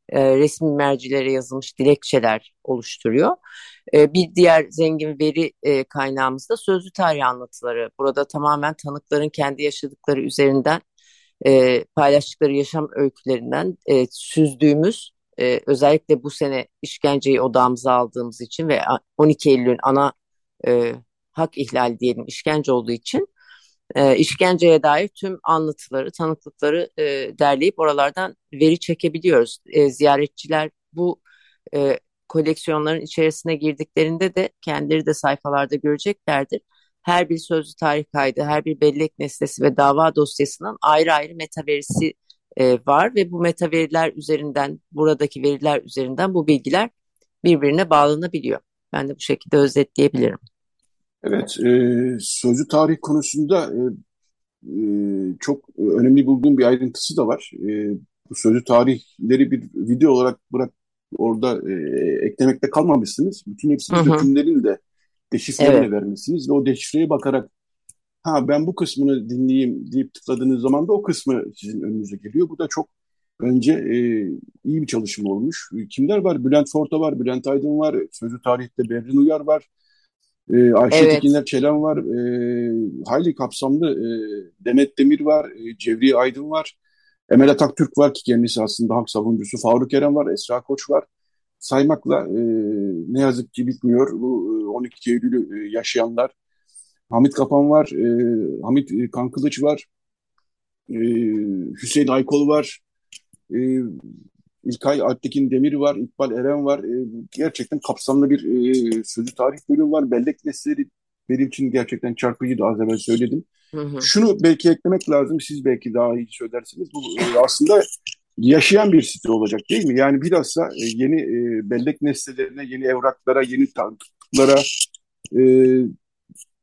e, resmi mercilere yazılmış dilekçeler oluşturuyor. E, bir diğer zengin veri e, kaynağımız da sözlü tarih anlatıları. Burada tamamen tanıkların kendi yaşadıkları üzerinden e, paylaştıkları yaşam öykülerinden e, süzdüğümüz e, özellikle bu sene işkenceyi odağımıza aldığımız için ve 12 Eylül'ün ana e, hak ihlali diyelim işkence olduğu için e, işkenceye dair tüm anlatıları, tanıklıkları e, derleyip oralardan veri çekebiliyoruz. E, ziyaretçiler bu e, koleksiyonların içerisine girdiklerinde de kendileri de sayfalarda göreceklerdir. Her bir sözlü tarih kaydı, her bir bellek nesnesi ve dava dosyasının ayrı ayrı metaverisi e, var ve bu metaveriler üzerinden, buradaki veriler üzerinden bu bilgiler birbirine bağlanabiliyor. Ben de bu şekilde özetleyebilirim. Evet, e, sözlü tarih konusunda e, e, çok önemli bulduğum bir ayrıntısı da var. E, bu sözlü tarihleri bir video olarak bırak orada e, eklemekte kalmamışsınız. Bütün hepsini dökümlerin de deşifreyle evet. vermişsiniz ve o deşifreye bakarak ha ben bu kısmını dinleyeyim deyip tıkladığınız zaman da o kısmı sizin önünüze geliyor. Bu da çok bence e, iyi bir çalışma olmuş. Kimler var? Bülent Forta var, Bülent Aydın var, Sözlü Tarih'te Berrin Uyar var, e, Ayşe evet. Tekinler Çelen var, e, hayli kapsamlı e, Demet Demir var, e, Cevriye Aydın var, Emel Atatürk var ki kendisi aslında hak savunucusu, Faruk Eren var, Esra Koç var. Saymakla e, ne yazık ki bitmiyor. Bu e, 12 Eylül'ü e, yaşayanlar, Hamit Kapan var, e, Hamit Kankılıç var, e, Hüseyin Aykol var, e, İlkay Alptekin Demir var, İkbal Eren var. E, gerçekten kapsamlı bir e, sözlü tarih bölümü var. Bellek nesneleri benim için gerçekten çarpıcıydı az evvel söyledim. Hı hı. Şunu belki eklemek lazım, siz belki daha iyi söylersiniz. Bu e, aslında yaşayan bir site olacak değil mi? Yani bilhassa e, yeni e, bellek nesnelerine, yeni evraklara, yeni tanıklara e,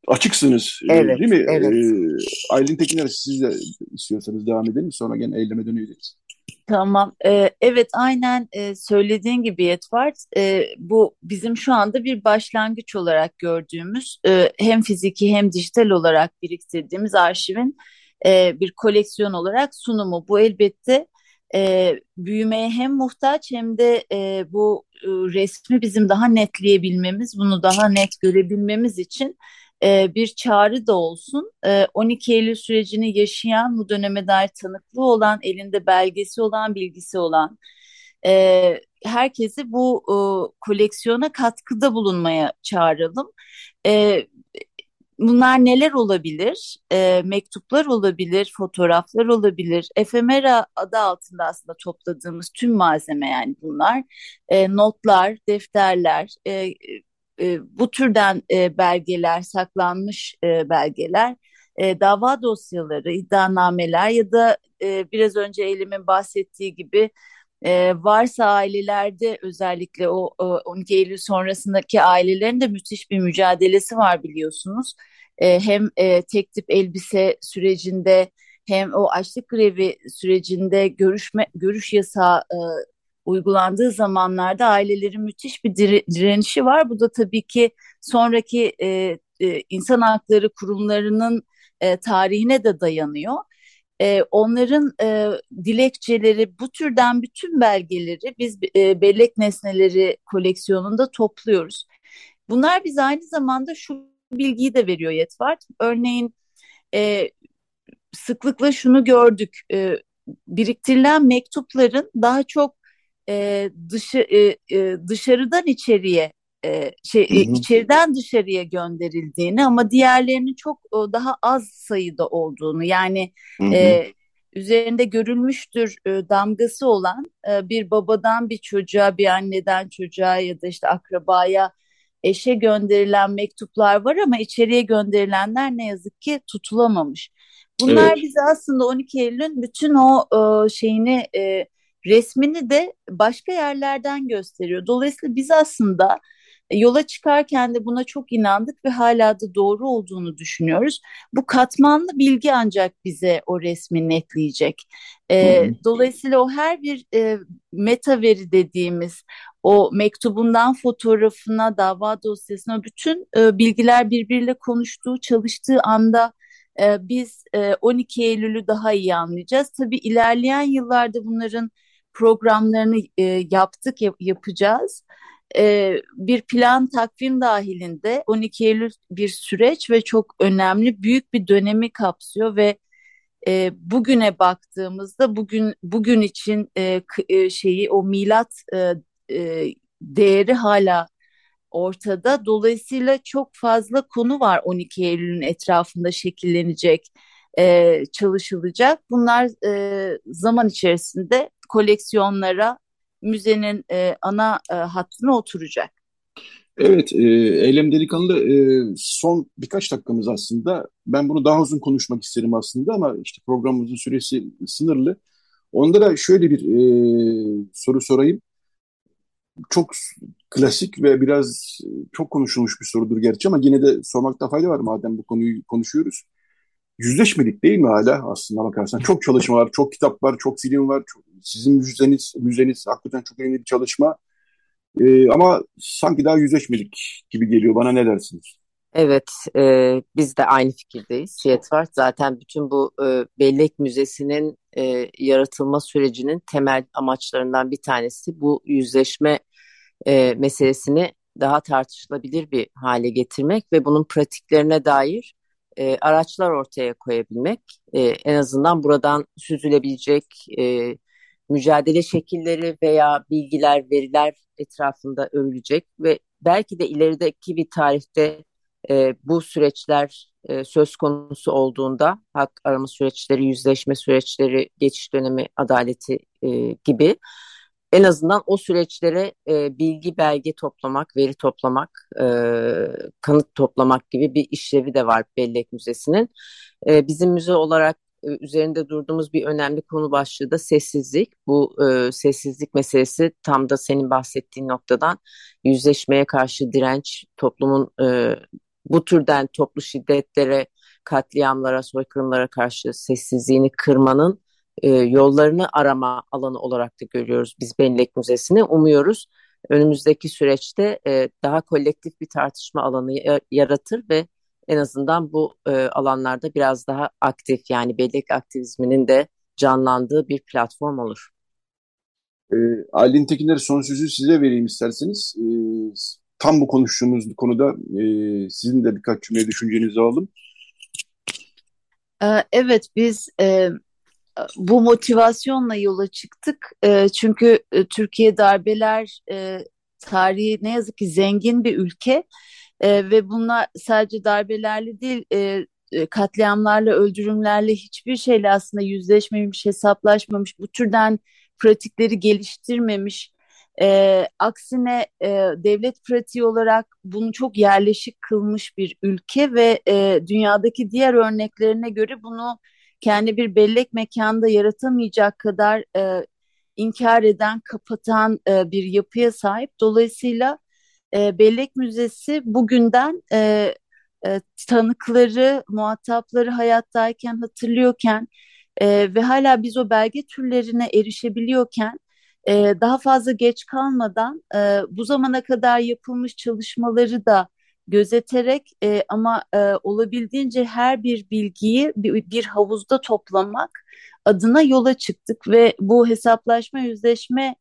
açıksınız e, evet, değil mi? Evet. E, Aylin Tekiner siz de istiyorsanız devam edelim sonra gene eyleme döneceğiz. Tamam. Ee, evet aynen e, söylediğin gibi Yetvart. E, bu bizim şu anda bir başlangıç olarak gördüğümüz e, hem fiziki hem dijital olarak biriktirdiğimiz arşivin e, bir koleksiyon olarak sunumu. Bu elbette e, büyümeye hem muhtaç hem de e, bu e, resmi bizim daha netleyebilmemiz, bunu daha net görebilmemiz için e, bir çağrı da olsun. E, 12 Eylül sürecini yaşayan, bu döneme dair tanıklığı olan, elinde belgesi olan, bilgisi olan e, herkesi bu e, koleksiyona katkıda bulunmaya çağıralım. E, bunlar neler olabilir? E, mektuplar olabilir, fotoğraflar olabilir. Efemera adı altında aslında topladığımız tüm malzeme yani bunlar. E, notlar, defterler, e, e, bu türden e, belgeler, saklanmış e, belgeler, e, dava dosyaları, iddianameler ya da e, biraz önce Eylem'in bahsettiği gibi e, varsa ailelerde özellikle o, o 12 Eylül sonrasındaki ailelerin de müthiş bir mücadelesi var biliyorsunuz. E, hem e, tek tip elbise sürecinde hem o açlık grevi sürecinde görüşme görüş yasağı e, uygulandığı zamanlarda ailelerin müthiş bir direnişi var. Bu da tabii ki sonraki e, e, insan hakları kurumlarının e, tarihine de dayanıyor. E, onların e, dilekçeleri, bu türden bütün belgeleri biz e, bellek nesneleri koleksiyonunda topluyoruz. Bunlar bize aynı zamanda şu bilgiyi de veriyor Yetvart. Örneğin e, sıklıkla şunu gördük. E, biriktirilen mektupların daha çok e, dışı e, e, dışarıdan içeriye e, şey hı hı. içeriden dışarıya gönderildiğini ama diğerlerinin çok e, daha az sayıda olduğunu yani hı hı. E, üzerinde görülmüştür e, damgası olan e, bir babadan bir çocuğa bir anneden çocuğa ya da işte akrabaya eşe gönderilen mektuplar var ama içeriye gönderilenler ne yazık ki tutulamamış. Bunlar evet. bize aslında 12 Eylül'ün bütün o e, şeyini e, resmini de başka yerlerden gösteriyor. Dolayısıyla biz aslında yola çıkarken de buna çok inandık ve hala da doğru olduğunu düşünüyoruz. Bu katmanlı bilgi ancak bize o resmi netleyecek. E, dolayısıyla o her bir e, meta veri dediğimiz o mektubundan fotoğrafına, dava dosyasına bütün e, bilgiler birbiriyle konuştuğu, çalıştığı anda e, biz e, 12 Eylül'ü daha iyi anlayacağız. Tabii ilerleyen yıllarda bunların programlarını e, yaptık, yap, yapacağız. E, bir plan takvim dahilinde 12 Eylül bir süreç ve çok önemli büyük bir dönemi kapsıyor ve e, bugüne baktığımızda bugün bugün için e, e, şeyi o milat e, e, değeri hala ortada. Dolayısıyla çok fazla konu var 12 Eylül'ün etrafında şekillenecek, e, çalışılacak. Bunlar e, zaman içerisinde koleksiyonlara, müzenin e, ana e, hattına oturacak. Evet, e, Eylem Delikanlı e, son birkaç dakikamız aslında. Ben bunu daha uzun konuşmak isterim aslında ama işte programımızın süresi sınırlı. Onlara şöyle bir e, soru sorayım. Çok klasik ve biraz çok konuşulmuş bir sorudur gerçi ama yine de sormakta fayda var madem bu konuyu konuşuyoruz. Yüzleşmedik değil mi hala aslında bakarsan? Çok çalışma var, çok kitap var, çok film var. Çok, sizin müzeniz, müzeniz hakikaten çok önemli bir çalışma. Ee, ama sanki daha yüzleşmedik gibi geliyor bana ne dersiniz? Evet, e, biz de aynı fikirdeyiz. Fiyat var. Zaten bütün bu e, Bellek Müzesi'nin e, yaratılma sürecinin temel amaçlarından bir tanesi bu yüzleşme e, meselesini daha tartışılabilir bir hale getirmek ve bunun pratiklerine dair e, araçlar ortaya koyabilmek. E, en azından buradan süzülebilecek e, mücadele şekilleri veya bilgiler, veriler etrafında örülecek ve belki de ilerideki bir tarihte e, bu süreçler e, söz konusu olduğunda hak arama süreçleri, yüzleşme süreçleri, geçiş dönemi adaleti e, gibi en azından o süreçlere e, bilgi belge toplamak, veri toplamak, e, kanıt toplamak gibi bir işlevi de var Bellek Müzesi'nin. E, bizim müze olarak e, üzerinde durduğumuz bir önemli konu başlığı da sessizlik. Bu e, sessizlik meselesi tam da senin bahsettiğin noktadan yüzleşmeye karşı direnç, toplumun e, bu türden toplu şiddetlere, katliamlara, soykırımlara karşı sessizliğini kırmanın e, yollarını arama alanı olarak da görüyoruz biz Bellek Müzesi'ni. Umuyoruz önümüzdeki süreçte e, daha kolektif bir tartışma alanı yaratır ve en azından bu e, alanlarda biraz daha aktif yani bellek aktivizminin de canlandığı bir platform olur. E, Aylin Tekinler son sözü size vereyim isterseniz. E, tam bu konuştuğumuz konuda e, sizin de birkaç cümle düşüncenizi alalım. E, evet biz e, bu motivasyonla yola çıktık. E, çünkü e, Türkiye darbeler e, tarihi ne yazık ki zengin bir ülke ve bunlar sadece darbelerle değil katliamlarla, öldürümlerle hiçbir şeyle aslında yüzleşmemiş, hesaplaşmamış, bu türden pratikleri geliştirmemiş. E, aksine e, devlet pratiği olarak bunu çok yerleşik kılmış bir ülke ve e, dünyadaki diğer örneklerine göre bunu kendi bir bellek mekanda yaratamayacak kadar e, inkar eden, kapatan e, bir yapıya sahip. Dolayısıyla e, Bellek Müzesi bugünden e, e, tanıkları, muhatapları hayattayken hatırlıyorken e, ve hala biz o belge türlerine erişebiliyorken e, daha fazla geç kalmadan e, bu zamana kadar yapılmış çalışmaları da gözeterek e, ama e, olabildiğince her bir bilgiyi bir, bir havuzda toplamak adına yola çıktık ve bu hesaplaşma yüzleşme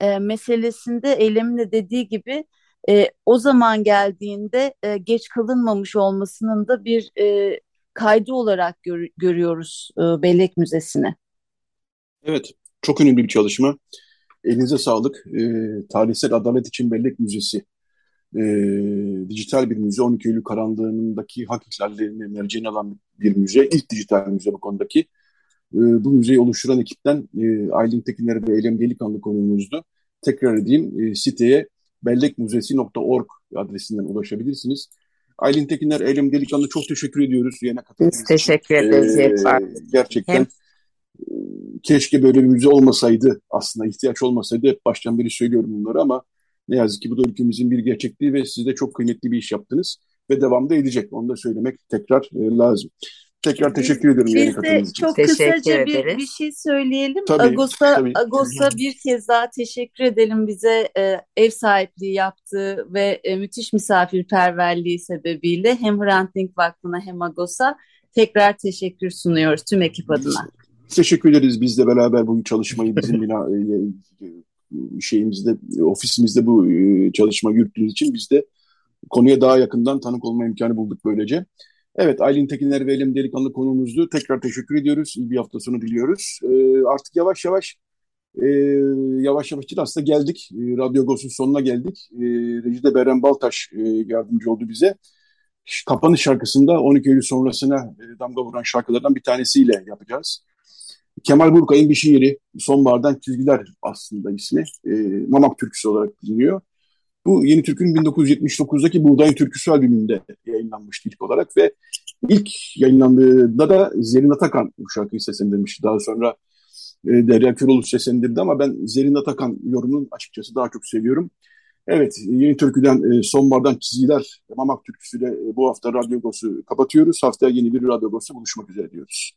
e, meselesinde eylemin de dediği gibi e, o zaman geldiğinde e, geç kalınmamış olmasının da bir e, kaydı olarak gör, görüyoruz e, Bellek Müzesi'ni. Evet, çok önemli bir çalışma. Elinize sağlık. E, Tarihsel Adalet için Bellek Müzesi. E, dijital bir müze. 12 Eylül karanlığındaki hak ihlallerini merceğine alan bir müze. İlk dijital müze bu konudaki. E, bu müzeyi oluşturan ekipten e, Aylin Tekinler ve Eylem Delikanlı konuğumuzdu. Tekrar edeyim e, siteye bellekmuzesi.org adresinden ulaşabilirsiniz. Aylin Tekinler, Eylem Delikanlı çok teşekkür ediyoruz. Yine Biz teşekkür ederiz. Ee, gerçekten Hem... E, keşke böyle bir müze olmasaydı aslında ihtiyaç olmasaydı hep baştan beri söylüyorum bunları ama ne yazık ki bu da ülkemizin bir gerçekliği ve siz de çok kıymetli bir iş yaptınız ve devamda edecek. Onu da söylemek tekrar e, lazım. Tekrar teşekkür ederim. Biz de çok teşekkür kısaca bir, bir şey söyleyelim. Tabii, Agos'a tabii. Agos'a bir kez daha teşekkür edelim bize e, ev sahipliği yaptığı ve e, müthiş misafirperverliği sebebiyle hem Hrant Dink Vakfı'na hem Agos'a tekrar teşekkür sunuyoruz tüm ekip adına. Teşekkür ederiz biz de beraber bu çalışmayı bizim bina, e, e, şeyimizde ofisimizde bu e, çalışma yürüttüğünüz için biz de konuya daha yakından tanık olma imkanı bulduk böylece. Evet, Aylin Tekinler ve Elim Delikanlı konuğumuzdu. Tekrar teşekkür ediyoruz. İyi bir hafta sonu diliyoruz. Ee, artık yavaş yavaş e, yavaş yavaş değil aslında geldik. E, Radyo Agos'un sonuna geldik. E, Beren Baltaş e, yardımcı oldu bize. Kapanış şarkısında 12 Eylül sonrasına e, damga vuran şarkılardan bir tanesiyle yapacağız. Kemal Burkay'ın bir şiiri, Sonbahardan Çizgiler aslında ismi. E, Mamak türküsü olarak biliniyor. Bu Yeni Türk'ün 1979'daki Buğdayın Türküsü albümünde yayınlanmıştı ilk olarak ve ilk yayınlandığında da Zerrin Atakan bu şarkıyı seslendirmişti. Daha sonra e, Derya Köroğlu seslendirdi ama ben Zerrin Atakan yorumunu açıkçası daha çok seviyorum. Evet, Yeni Türkü'den e, Sonbahardan Çizgiler Mamak Türküsü'yle e, bu hafta Radyo Agos'u kapatıyoruz. Haftaya yeni bir Radyo Agos'u buluşmak üzere diyoruz.